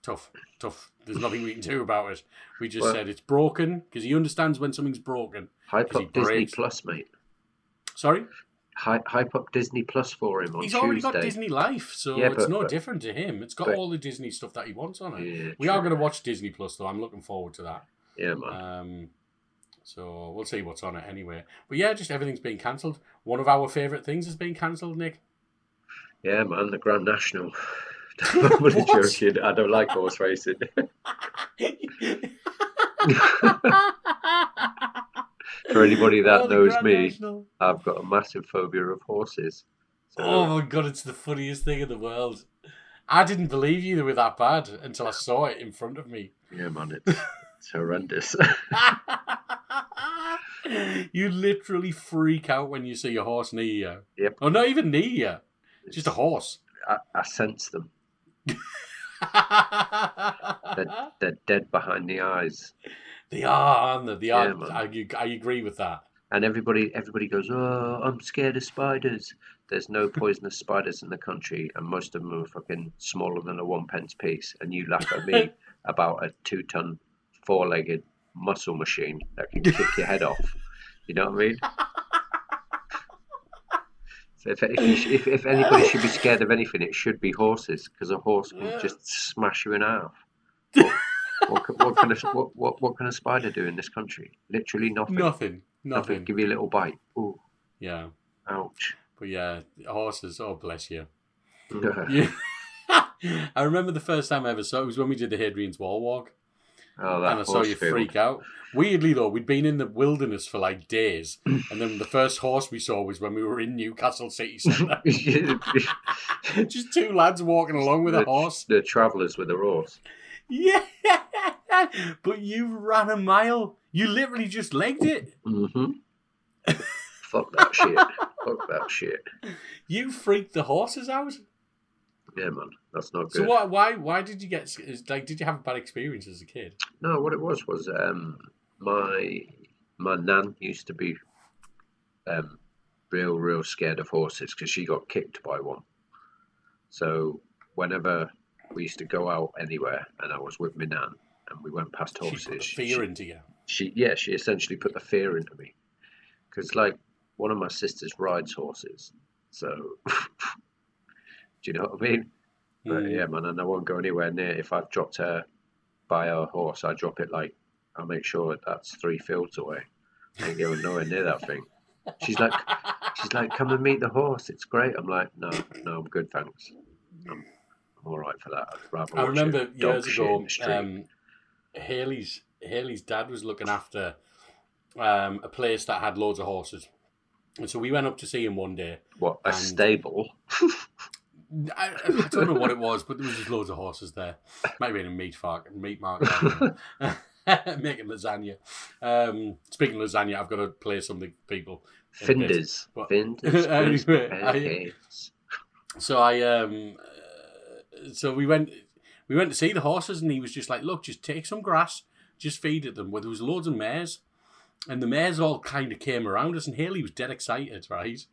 tough, tough. There's nothing we can do about it. We just Well- said it's broken because he understands when something's broken. hype up Disney. Plus, mate. Sorry. Hype, hype up Disney Plus for him on He's Tuesday. already got Disney Life, so Yeah, it's but- no but- different to him. It's got but- all the Disney stuff that he wants on it. Yeah, we are going to watch Disney Plus, though. I'm looking forward to that. Yeah, man. Um, so we'll see what's on it anyway. But yeah, just everything's been cancelled. One of our favourite things has been cancelled, Nick. Yeah, man. The Grand National. I'm only What? joking. I don't like horse racing. For anybody that Oh, knows me, National. I've got a massive phobia of horses. So, Oh my god, it's the funniest thing in the world. I didn't believe you they were that bad until I saw it in front of me. yeah, man, it's, it's horrendous. you literally freak out when you see a horse near you. Yep. Or not even near you, just a horse. I, I sense them. They're dead behind the eyes. they are, aren't they? They are. Yeah. I, I agree with that. And everybody, everybody goes, "Oh, I'm scared of spiders." There's no poisonous spiders in the country, and most of them are fucking smaller than a one pence piece. And you laugh at me about a two-ton, four-legged muscle machine that can kick your head off. You know what I mean? So if, if, you if, if anybody should be scared of anything, it should be horses, because a horse can Yeah. just smash you in half. What, what, can- what, can a, what, what, what can a spider do in this country? Literally nothing. Nothing. Nothing. Nothing. Give you a little bite. Ooh, Yeah. ouch. But yeah, horses. Oh, bless you. Yeah. I remember the first time I ever saw it was when we did the Hadrian's Wall walk. Oh, that and I saw you field. freak out. Weirdly though, we'd been in the wilderness for like days, and then the first horse we saw was when we were in Newcastle city centre. Just two lads walking along with a The- horse. the travellers with a horse. Yeah, but you ran a mile. You literally just legged it. Mm-hmm. Fuck that shit. Fuck that shit. You freaked the horses out. Yeah, man, that's not So good. why? Why? Why did you get? Like, did you have a bad experience as a kid? No, what it was was um, my my nan used to be um, real, real scared of horses because she got kicked by one. So whenever we used to go out anywhere and I was with my nan and we went past She horses, she- fear into you. she yeah she essentially put the fear into me because like one of my sisters rides horses so do you know what i mean? But Mm. yeah man and i won't go anywhere near if i've dropped her by a horse i drop it like i make sure that's three fields away. I ain't going nowhere near that thing. She's like she's like come and meet the horse. It's great. I'm like no no i'm good thanks. I'm, I'm all right for that. I'd rather I remember years ago, um, Haley's Haley's dad was looking after um, a place that had loads of horses, and so we went up to see him one day. what a stable I, I don't know what it was, but there was just loads of horses there. Might have been a meat market, meat market, making lasagna. Um, speaking of lasagna, I've got to play something, people. in. Finders. But- Finders. Anyway, I- So I um uh, so we went we went to see the horses and he was just like, look, just take some grass, just feeding them. Where there was loads of mares, and the mares all kind of came around us, and Haley was dead excited, right?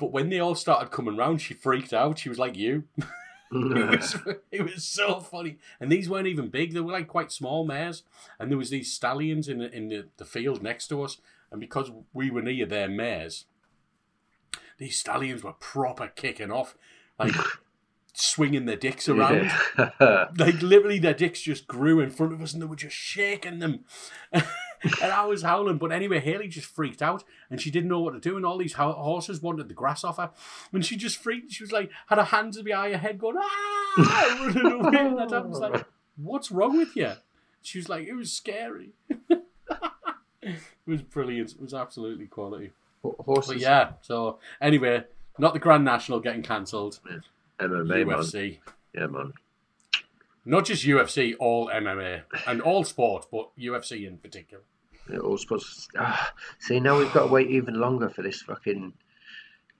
But when they all started coming round, she freaked out. She was like you. it, was, it was so funny. And these weren't even big; they were like quite small mares. And there was these stallions in the, in the, the field next to us, and because we were near their mares, these stallions were proper kicking off, like swinging their dicks around. Yeah. Like literally, their dicks just grew in front of us, and they were just shaking them. And I was howling. But anyway, Haley just freaked out, and she didn't know what to do. And all these ho- horses wanted the grass off her, and she just freaked. She was like, had her hands behind her head, going ah, running away. And that I was like, "What's wrong with you?" She was like, "It was scary." it was brilliant. It was absolutely quality. Horses, But yeah, so anyway, not the Grand National getting cancelled. MMA, man. UFC. Yeah, man. Not just UFC, all MMA and all sport, but UFC in particular. It all to, ah, see, now we've got to wait even longer for this fucking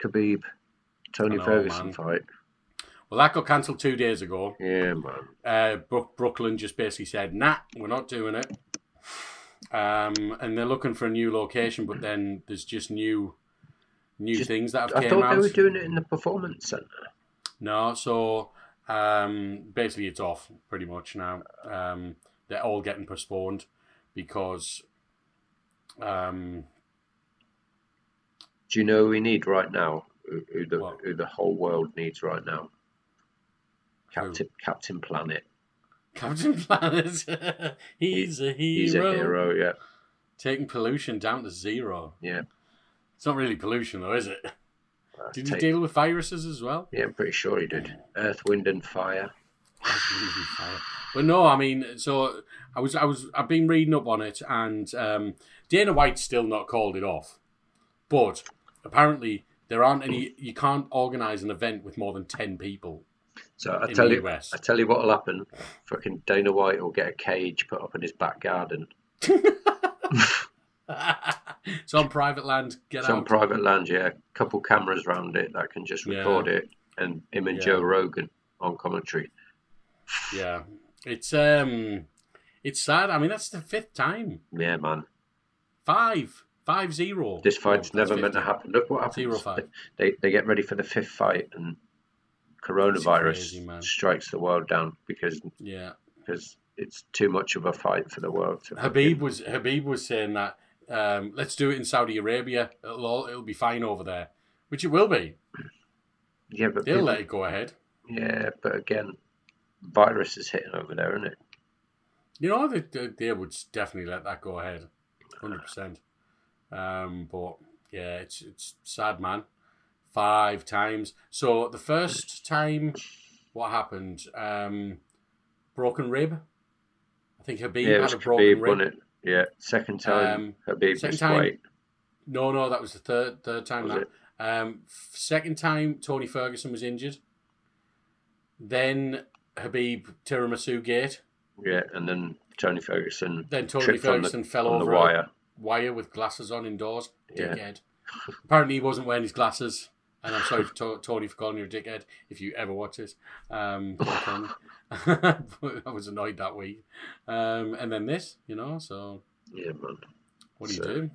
Khabib Tony know, Ferguson man. fight. Well, that got cancelled two days ago. Yeah, man. Uh, Brook Brooklyn just basically said, "Nah, we're not doing it." Um, and they're looking for a new location, but then there's just new, new Just- things that have I came out. I thought they were doing it in the performance center. No, so um, basically it's off pretty much now. Um, they're all getting postponed because um, Do you know who we need right now? Who, who the What? who the whole world needs right now? Who? Captain Captain Planet. Captain Planet, he's a hero. He's a hero. Yeah, Taking pollution down to zero. yeah. It's not really pollution though, is it? Uh, Did he take- deal with viruses as well? Yeah, I'm pretty sure he did. Earth, Wind, and Fire. But no, I mean, so I was, I was, I've been reading up on it, and um, Dana White's still not called it off. But apparently, there aren't any. You can't organise an event with more than ten people So I tell you, US. I tell you what'll happen. Fucking Dana White will get a cage put up in his back garden. it's on private land. Get It's on private land, yeah. A couple cameras around it that can just Yeah. record it, and him and Yeah. Joe Rogan on commentary. yeah, it's um, it's sad. I mean, that's the fifth time. Yeah, man. Five, five zero. This fight's Oh, never meant to happen. Look what happens. Zero five. They they get ready for the fifth fight, and coronavirus crazy, strikes the world down because Yeah. because it's too much of a fight for the world. To Habib was Habib was saying that um, let's do it in Saudi Arabia. It'll all, it'll be fine over there, which it will be. yeah, but They'll people- let it go ahead. yeah, but again, virus is hitting over there, isn't it? You know they, they, they would definitely let that go ahead, hundred percent. Um, but yeah, it's it's sad, man. Five times. So the first time, what happened? Um, broken rib. I think Habib yeah, had a broken Khabib, rib. Yeah, second time Um, Habib second time- weight. No, no, that was the third third time. Was that. Um, second time Tony Ferguson was injured. Then Habib tiramisu gate. Yeah, and then Tony Ferguson Then Tony tripped on the- Ferguson fell on the over a wire. wire with glasses on indoors. Yeah. Apparently he wasn't wearing his glasses. And I'm sorry for to- Tony for calling you a dickhead if you ever watch this. Um, don't call me. But I was annoyed that week. Um, and then this, you know, so Yeah, man. what do you do?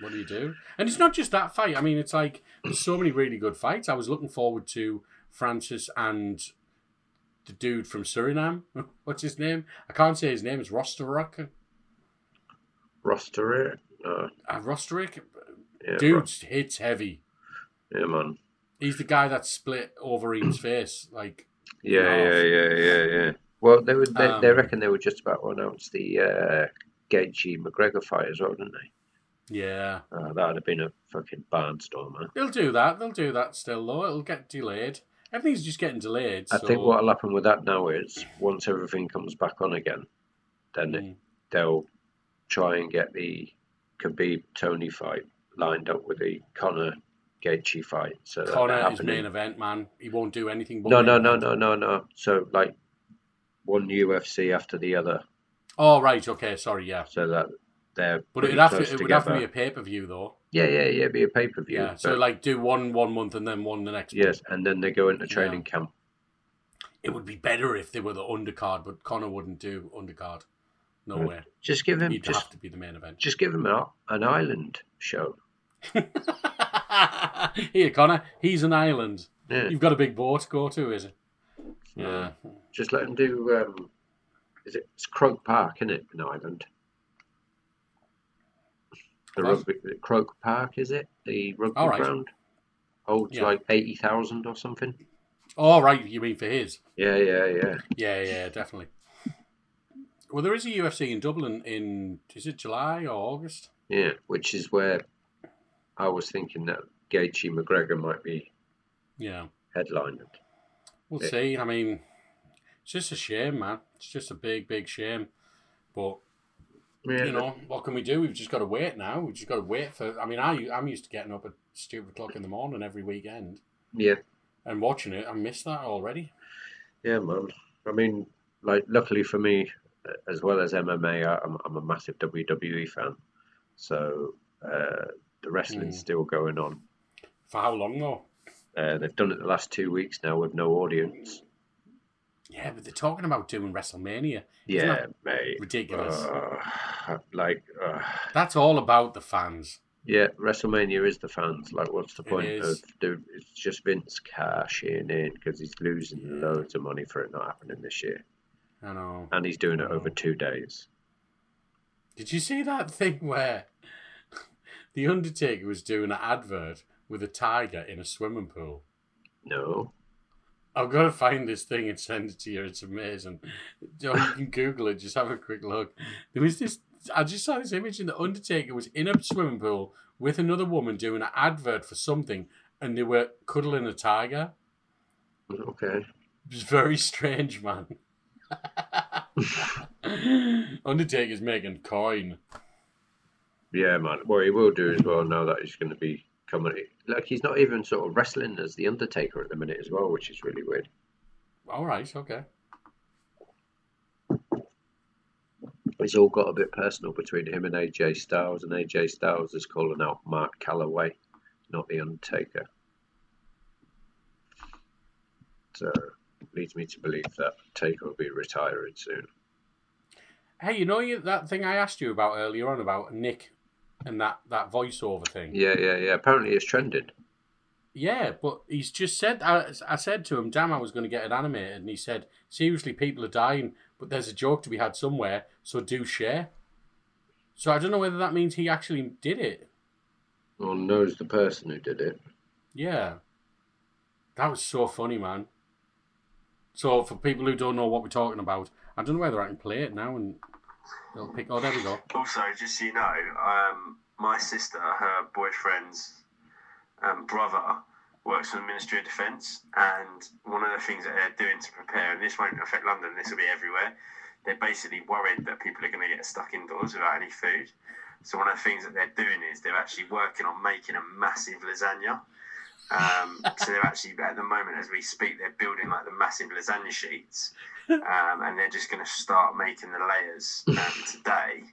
What do you do? And it's not just that fight. I mean, it's like there's so many really good fights. I was looking forward to Francis and the dude from Suriname. What's his name? I can't say his name. It's. Rosterick? it. Uh, Uh, Rosteruk. yeah, Dude hits heavy. Yeah, man. He's the guy that split Overeem's face. Like, Yeah, yeah, yeah, yeah, yeah. Well, they would. They, they Um, reckon they were just about to announce the uh, Gaethje McGregor fight as well, didn't they? yeah, Uh, that'd have been a fucking barnstormer. they'll do that. They'll do that still, though. It'll get delayed. Everything's just getting delayed. I so- think what'll happen with that now is once everything comes back on again, then Mm. they'll try and get the Khabib Tony fight lined up with the Conor Gaethje fight. So Conor is main event, man. He won't do anything but No, no, no, no, no, no. So like one UFC after the other, Oh, right. Okay. Sorry. Yeah. so that they're. But it'd have to. It would have to be a pay per view, though. Yeah, yeah, yeah. It'd be a pay per view. Yeah. So like, do one one month and then one the next. month. yes, and then they go into training camp. It would be better if they were the undercard, but Conor wouldn't do undercard. No mm. way. Just give him He'd just have to be the main event. just give him a, an island show. Here, Conor. He's an island. Yeah. You've got a big boat to go to, is it? Yeah. Just let him do. Um, is it? It's Croke Park, isn't it? An island. The rugby Croke Park is it? The rugby right. ground holds Yeah. like eighty thousand or something. Oh, right. You mean for his? Yeah, yeah, yeah. Yeah, yeah, definitely. Well, there is a UFC in Dublin in is it July or August? Yeah, which is where I was thinking that Gaethje McGregor might be Yeah, headlining. we'll Yeah. see. I mean, it's just a shame, man. It's just a big, big shame. But Yeah, you know, what can we do? We've just got to wait now. We've just got to wait for. I mean, I I'm used to getting up at stupid o'clock in the morning every weekend yeah, and watching it. I miss that already. yeah, man. I mean, like, luckily for me, as well as MMA, I'm, I'm a massive WWE fan. So uh, the wrestling's Mm. still going on. For how long though? Uh, they've done it the last two weeks now with no audience. Yeah, but they're talking about doing WrestleMania. Yeah, mate. ridiculous? Uh, like, uh, That's all about the fans. yeah, WrestleMania is the fans. Like, what's the point is. of dude? It's just Vince cashing in because he's losing loads of money for it not happening this year, I know. and he's doing it over two days. Did you see that thing where the Undertaker was doing an advert with a tiger in a swimming pool? No, I've got to find this thing and send it to you. It's amazing. You, can Google it. Just have a quick look. There was this. I just saw this image, and the Undertaker was in a swimming pool with another woman doing an advert for something, and they were cuddling a tiger. okay. It was very strange, man. Undertaker's making coin. Yeah, man. What he will do as well now that he's going to be coming. Like he's not even sort of wrestling as the Undertaker at the minute as well, which is really weird. All right, okay. It's all got a bit personal between him and AJ Styles, and AJ Styles is calling out Mark Calaway, not the Undertaker. So leads me to believe that Taker will be retiring soon. Hey, you know that thing I asked you about earlier on about Nick and that, that voiceover thing? Yeah, yeah, yeah. Apparently it's trending. Yeah, but he's just said. I, I said to him, "Damn, I was going to get it animated," and he said, "Seriously, people are dying, but there's a joke to be had somewhere, so do share." So I don't know whether that means he actually did it. Or knows the person who did it. Yeah, that was so funny, man. So for people who don't know what we're talking about, I don't know whether I can play it now and they'll pick. Oh, there we go. Also, just so you know, um, my sister, her boyfriend's um, brother, works for the Ministry of Defence, and one of the things that they're doing to prepare, and this won't affect London, this will be everywhere. They're basically worried that people are going to get stuck indoors without any food. So one of the things that they're doing is they're actually working on making a massive lasagna. Um, so they're actually at the moment, as we speak, they're building like the massive lasagna sheets, um, and they're just going to start making the layers um, today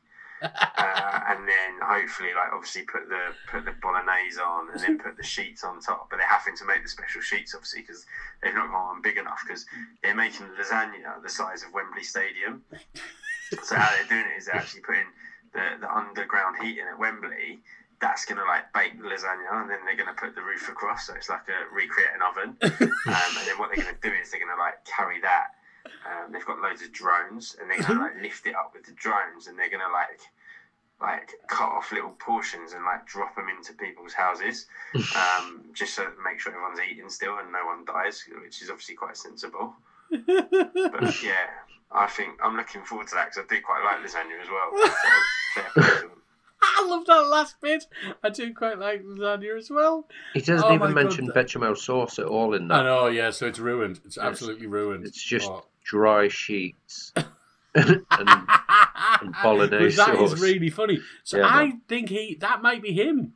uh, and then hopefully, like obviously, put the put the bolognese on, and then put the sheets on top. But they're having to make the special sheets, obviously, because they've not gone on big enough. Because they're making lasagna the size of Wembley Stadium. So how they're doing it is they're actually putting the, the underground heating at Wembley. That's gonna like bake the lasagna, and then they're gonna put the roof across, so it's like a recreate an oven. Um, and then what they're gonna do is they're gonna like carry that um, they've got loads of drones, and they're gonna like lift it up with the drones, and they're gonna like like cut off little portions and like drop them into people's houses, um, just so that make sure everyone's eating still and no one dies, which is obviously quite sensible. But yeah, I think I'm looking forward to that because I do quite like lasagna as well. So fair play to them. I love that last bit. I do quite like lasagna as well. He doesn't Oh even mention God. bechamel sauce at all in that. I know, yeah. So it's ruined. It's absolutely ruined. It's just Oh. dry sheets and, and bolognese But that is sauce. really funny. So Yeah, I think he that might be him.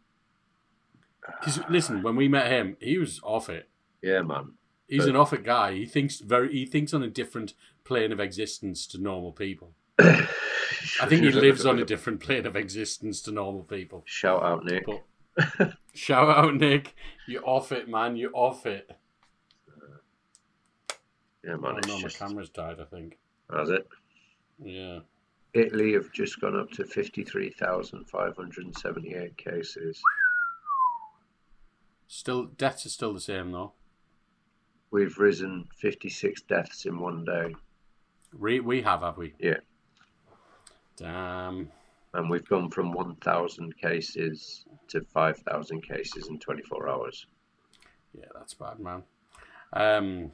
Because listen, when we met him, he was off it. yeah, man. He's But- an off it guy. He thinks very. He thinks on a different plane of existence to normal people. I think he lives on a different plane of existence to normal people. Shout out, Nick. But shout out, Nick. You're off it, man. You're off it. Yeah, Oh man. no, It's my camera's died. I think. has it. Yeah. Italy have just gone up to 53,578 cases. Still, deaths are still the same though. We've risen 56 deaths in one day. We we have, have we? Yeah. Damn. And we've gone from 1,000 cases to 5,000 cases in 24 hours. Yeah, that's bad, man. Um,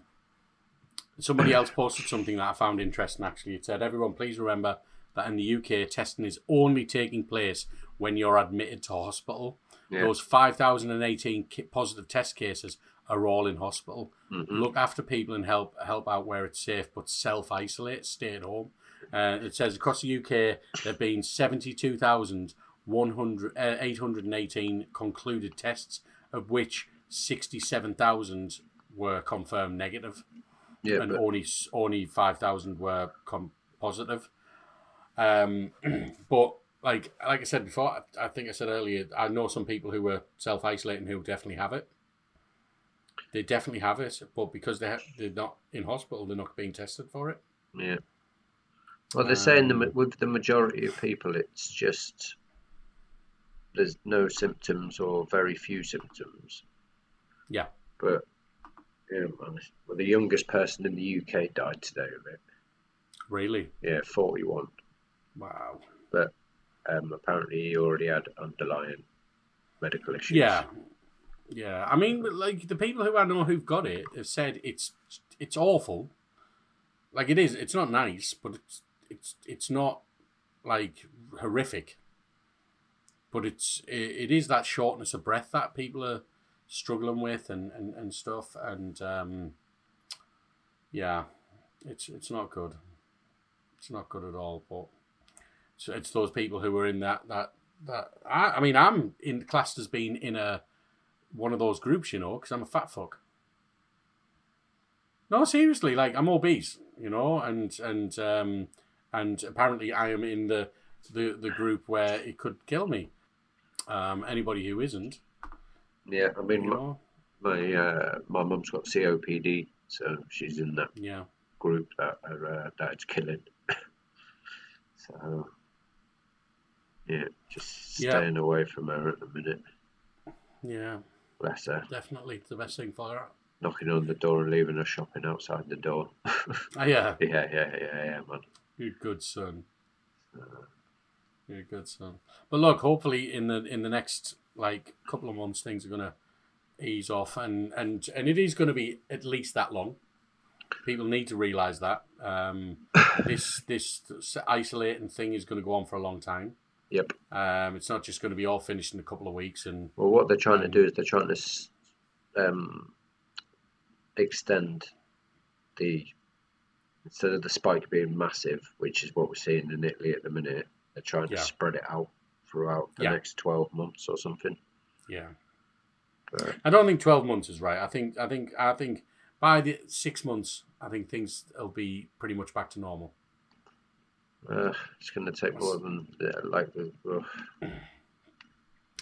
somebody else posted something that I found interesting. Actually, it said, "Everyone, please remember that in the UK, testing is only taking place when you're admitted to hospital. Yeah. Those 5,018 positive test cases are all in hospital. Mhm. Look after people and help help out where it's safe, but self isolate, stay at home. Uh, it says across the UK there have been 72,818 uh, concluded tests, of which 67,000 were confirmed negative Yeah, and but only only five thousand were com- positive. Um, but like like I said before, I, I think I said earlier, I know some people who were self isolating who definitely have it. They definitely have it, but because they ha- they're not in hospital, they're not being tested for it. yeah. Well, they're saying the, Um, with the majority of people, it's just there's no symptoms or very few symptoms. Yeah. But yeah, man, well, the youngest person in the UK died today of it. Really? Yeah, 41. Wow. But um, apparently, he already had underlying medical issues. Yeah, yeah. I mean, like the people who I know who've got it have said it's it's awful. Like it is. It's not nice, but it's it's it's not like horrific. But it's it, it is that shortness of breath that people are struggling with and and, and stuff and um, yeah, it's it's not good. It's not good at all. But so it's those people who are in that that that I, I mean I'm in classed as being in a one of those groups, you know, because I'm a fat fuck. No, seriously, like I'm obese, you know, and and um and apparently I am in the the the group where it could kill me. Um, anybody who isn't, Yeah, I mean, my my, uh, my mum's got COPD, so she's in that yeah, group that are uh, that it's killing. so yeah, just Yeah. staying away from her at the minute. yeah, Bless her. definitely the best thing for her. Knocking on the door and leaving her shopping outside the door. Ah, yeah, yeah, yeah, yeah, yeah, man. You're a good son. You're good son. But look, hopefully in the in the next like couple of months, things are gonna ease off, and and and it is going to be at least that long. People need to realise that um, this this isolating thing is going to go on for a long time. Yep. Um, it's not just going to be all finished in a couple of weeks, and Well, what they're trying to Um, do is they're trying to um, extend the instead of the spike being massive, which is what we're seeing in Italy at the minute. They're trying to spread it out throughout the Yeah. next twelve months or something. yeah, But, I don't think twelve months is right. I think I think I think by the six months, I think things will be pretty much back to normal. uh, it's going to take more than yeah, like the.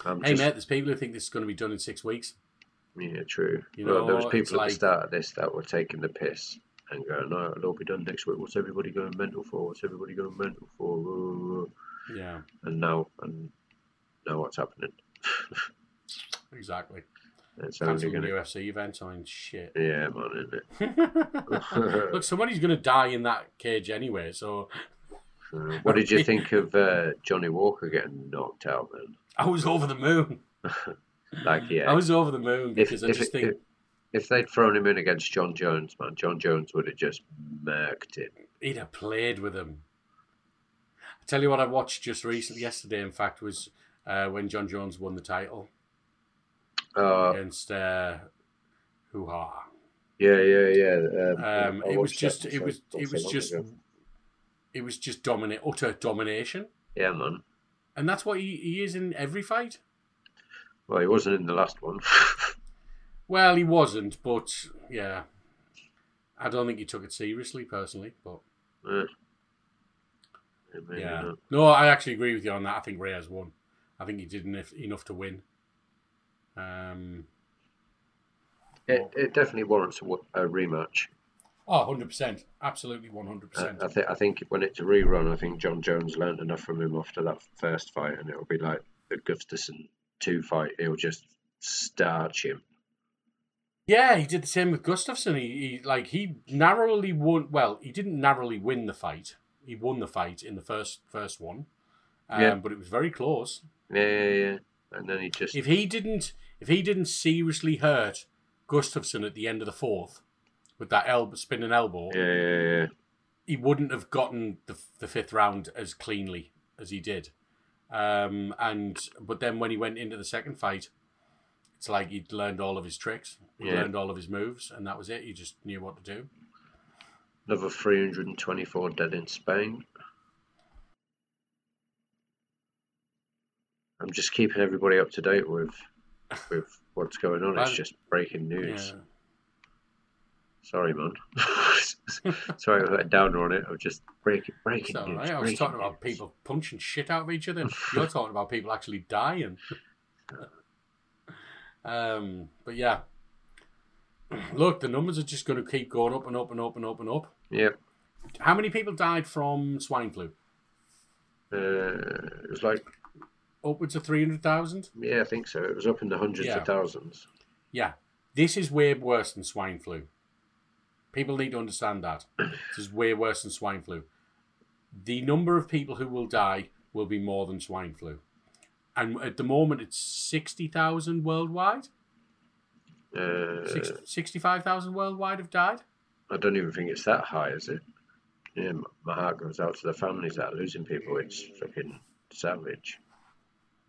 I'm Hey just, mate, there's people who think this is going to be done in six weeks. yeah, true. You well, there was know, people at like- the start of this that were taking the piss and going, "No, it'll all be done next week." What's everybody going mental for? What's everybody going mental for? Yeah, And now, and now what's happening? exactly. It's only Cancel the going to. UFC event. I mean, shit. Yeah, man, isn't it? Look, somebody's going to die in that cage anyway. So Uh, what did you think of uh, Johnny Walker getting knocked out then? I was over the moon. Like, yeah, I was over the moon if, because I if, just if, think if they'd thrown him in against Jon Jones, man, Jon Jones would have just murked him. he'd have played with him. I tell you what, I watched just recently, yesterday, in fact, was uh, when Jon Jones won the title Uh, against uh, Hoo Ha. yeah, yeah, yeah. Um, Um, it was just, it was, it was just, ago. it was just dominate, utter domination, Yeah, man. and that's what he, he is in every fight. Well, he wasn't in the last one. Well, he wasn't, but yeah, I don't think he took it seriously personally. But. Yeah, yeah, no, I actually agree with you on that. I think Reyes won. I think he did enough, enough to win. Um, It, it definitely warrants a, a rematch. Oh, 100%. Absolutely 100%. I think I think when it's a rerun, I think Jon Jones learned enough from him after that first fight, and it'll be like the Gustafsson two fight. He'll just starch him. Yeah, he did the same with Gustafsson. He, he like he narrowly won. Well, he didn't narrowly win the fight. He won the fight in the first first one, um, Yeah. but it was very close. Yeah, yeah, yeah. And then he just If he didn't, if he didn't seriously hurt Gustafsson at the end of the fourth with that elbow spinning elbow, yeah, yeah, yeah. he wouldn't have gotten the the fifth round as cleanly as he did. Um, and but then when he went into the second fight, it's like he'd learned all of his tricks, he Yeah. learned all of his moves, and that was it. He just knew what to do. Another 324 dead in Spain. I'm just keeping everybody up to date with with what's going on. It's just breaking news. Yeah. Sorry, man. Sorry, I got a downer on it. I'm just breaking breaking news. right, I was talking about people punching shit out of each other. You're talking about people actually dying. um, but yeah, look, the numbers are just going to keep going up and up and up and up and up. Yep. How many people died from swine flu? Uh, it was like Upwards of three hundred thousand. yeah, I think so. It was up in the hundreds Yeah. of thousands. Yeah, this is way worse than swine flu. People need to understand that. This is way worse than swine flu. The number of people who will die will be more than swine flu. And at the moment, it's 60,000 worldwide. Uh, Six, 65,000 worldwide have died. I don't even think it's that high, is it? Yeah, my heart goes out to the families that are losing people. It's fucking savage.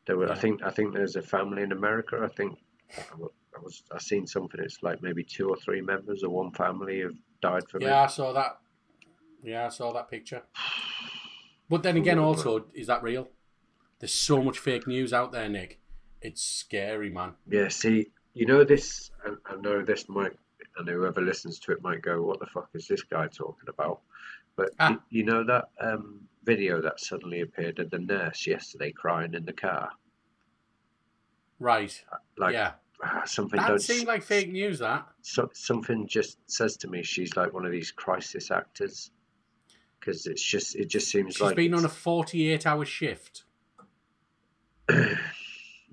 There were, I think, I think there's a family in America. I think I wa- was, I seen something. It's like maybe two or three members of one family have died from Yeah, I it. saw that. Yeah, I saw that picture. But then again, also, is that real? There's so much fake news out there, Nick. It's scary, man. Yeah, see, you know this. I, I know this might, and whoever listens to it might go, "What the fuck is this guy talking about?" But Ah. you, you know that um, video that suddenly appeared of the nurse yesterday crying in the car, Right. like yeah. ah, something That seemed like fake news, that. so, something just says to me she's like one of these crisis actors because it's just it just seems She's like she's been on a 48 hour shift.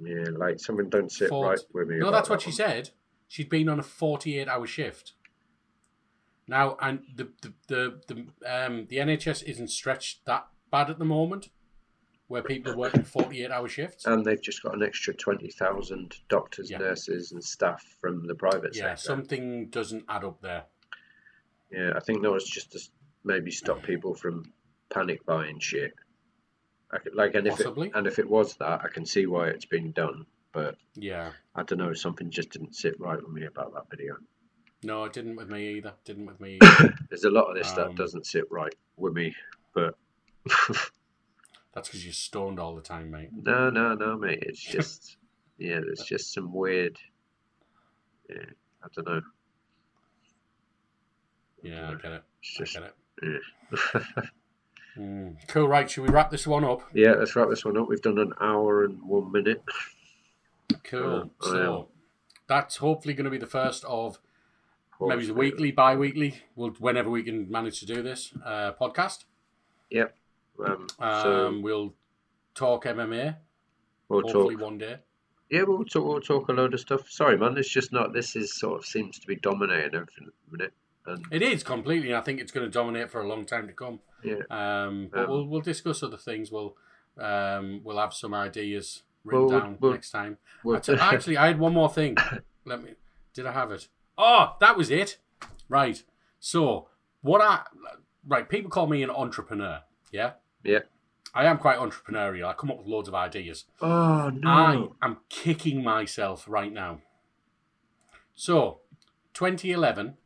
Yeah like something don't sit Fort- right with me No, that's what that she one. said. She'd been on a 48 hour shift. Now, and the the the the, um, the NHS isn't stretched that bad at the moment, where people are working 48 hour shifts. and they've just got an extra 20,000 doctors Yeah. nurses and staff from the private yeah, sector Yeah, something doesn't add up there. yeah I think that was just to maybe stop people from panic buying shit could, like and if Possibly. it, and if it was that I can see why it's been done but Yeah. I don't know something just didn't sit right with me about that video No, it didn't with me either. Didn't with me either. There's a lot of this Um, that doesn't sit right with me, but That's because you're stoned all the time, mate. no, no, no, mate. It's just, yeah, there's just some weird, yeah, I don't know. Yeah, I get it. It's I just, get it. yeah. Mm. Cool, right. Should we wrap this one up? yeah, let's wrap this one up. We've done an hour and one minute. Cool. Oh, so that's hopefully going to be the first of maybe the weekly, bi-weekly, we'll, whenever we can manage to do this uh, podcast. Yep. Um, Um, so we'll talk MMA. we'll hopefully talk. one day. Yeah, we'll talk. We'll talk a load of stuff. Sorry, man. It's just not. This is sort of seems to be dominating everything at the minute. And It is completely. I think it's going to dominate for a long time to come. yeah, Um, but Um, we'll we'll discuss other things. We'll um, we'll have some ideas written Well, down we'll- next time. we'll- I t- actually, I had one more thing. Let me. Did I have it? Oh, that was it. Right. So what I right people call me an entrepreneur. Yeah. Yeah. I am quite entrepreneurial. I come up with loads of ideas. oh no. I am kicking myself right now. So, 2011,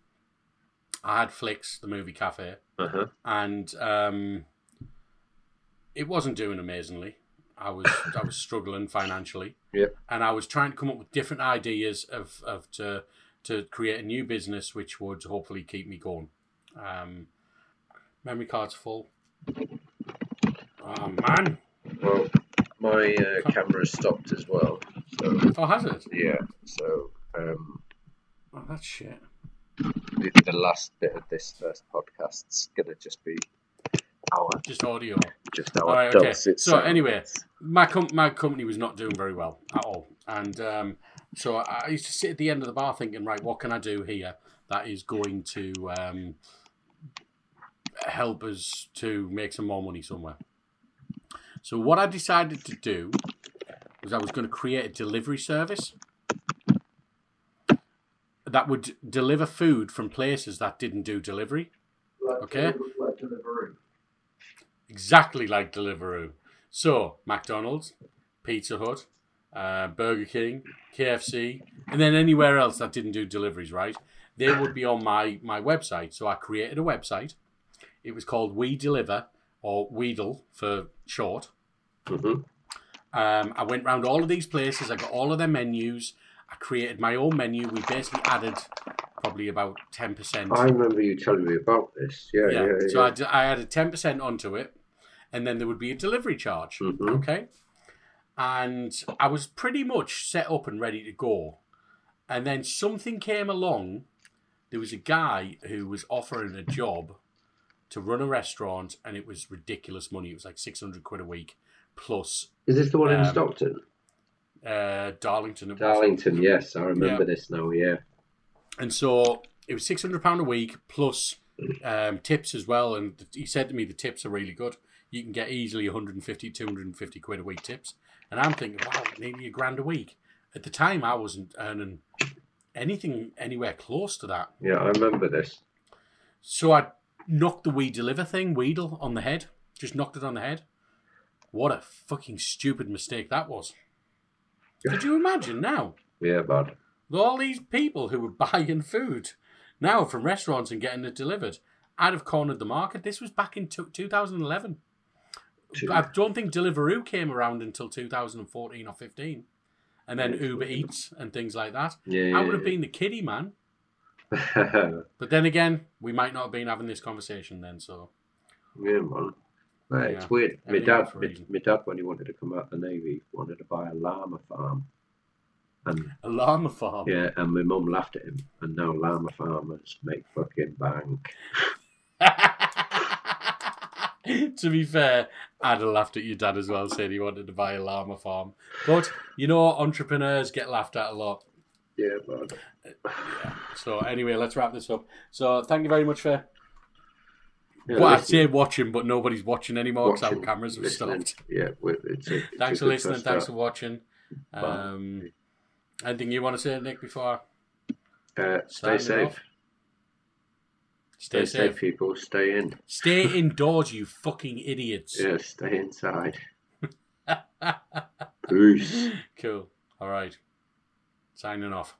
I had Flicks, the movie cafe, Uh huh. and um, it wasn't doing amazingly. I was I was struggling financially, Yep. and I was trying to come up with different ideas of, of to to create a new business which would hopefully keep me going. Um, memory card's full. Oh man! Well, my uh, camera's stopped as well. So Oh, has it? yeah. So um, Oh, that's shit. The, the last bit of this first podcast's gonna just be our Just audio. just our All right, okay. So sounds. anyway, my com- my company was not doing very well at all, and um, so I I used to sit at the end of the bar thinking, right, what can I do here that is going to um, help us to make some more money somewhere? So what I decided to do was I was going to create a delivery service that would deliver food from places that didn't do delivery. Okay. Exactly like Deliveroo. So, McDonald's, Pizza Hut, uh, Burger King, KFC, and then anywhere else that didn't do deliveries, right? They would be on my, my website. So I created a website. It was called We Deliver, or Weedle for short. Mhm. Um, I went around all of these places. I got all of their menus. I created my own menu. We basically added probably about 10%. I remember you telling me about this. Yeah, yeah, Yeah. yeah. So I, d- I added ten percent onto it, and then there would be a delivery charge. Mhm. Okay. And I was pretty much set up and ready to go, and then something came along. There was a guy who was offering a job to run a restaurant, and it was ridiculous money. It was like six hundred quid a week plus Is this the one in Um, Stockton? Uh, Darlington. Darlington, yes, I remember Yeah. this now, yeah. And so it was six hundred pound a week plus um, tips as well. And he said to me the tips are really good. You can get easily 150, 250 quid a week tips. And I'm thinking, wow, nearly a grand a week. At the time, I wasn't earning anything anywhere close to that. Yeah, I remember this. So I knocked the We Deliver thing, Weedle, on the head. Just knocked it on the head. What a fucking stupid mistake that was. Could you imagine now? Yeah, bud. All these people who were buying food now from restaurants and getting it delivered, I'd have cornered the market. This was back in two- 2011. Two- I don't think Deliveroo came around until 2014 or 15. And then Uber Eats and things like that. Yeah, I would have been the kiddie man. But then again, we might not have been having this conversation then. So yeah, man. Right, Yeah, It's weird. My dad, my, my dad, when he wanted to come out of the navy, wanted to buy a llama farm, and a llama farm. yeah, and my mum laughed at him. And now llama farmers make fucking bank. to be fair, I'd have laughed at your dad as well, saying he wanted to buy a llama farm. But you know, entrepreneurs get laughed at a lot. Yeah, bud. Uh, so anyway, let's wrap this up. So thank you very much for Yeah, well, I'd say watching, but nobody's watching anymore because our cameras have listening. stopped. Yeah, it's a, it's Thanks for listening. Thanks for watching. Um, anything you want to say, Nick? Before Uh, stay safe. off. stay, Stay safe, safe. people. Stay in. Stay indoors, you fucking idiots. Yeah, stay inside. Peace. Cool. All right. Signing off.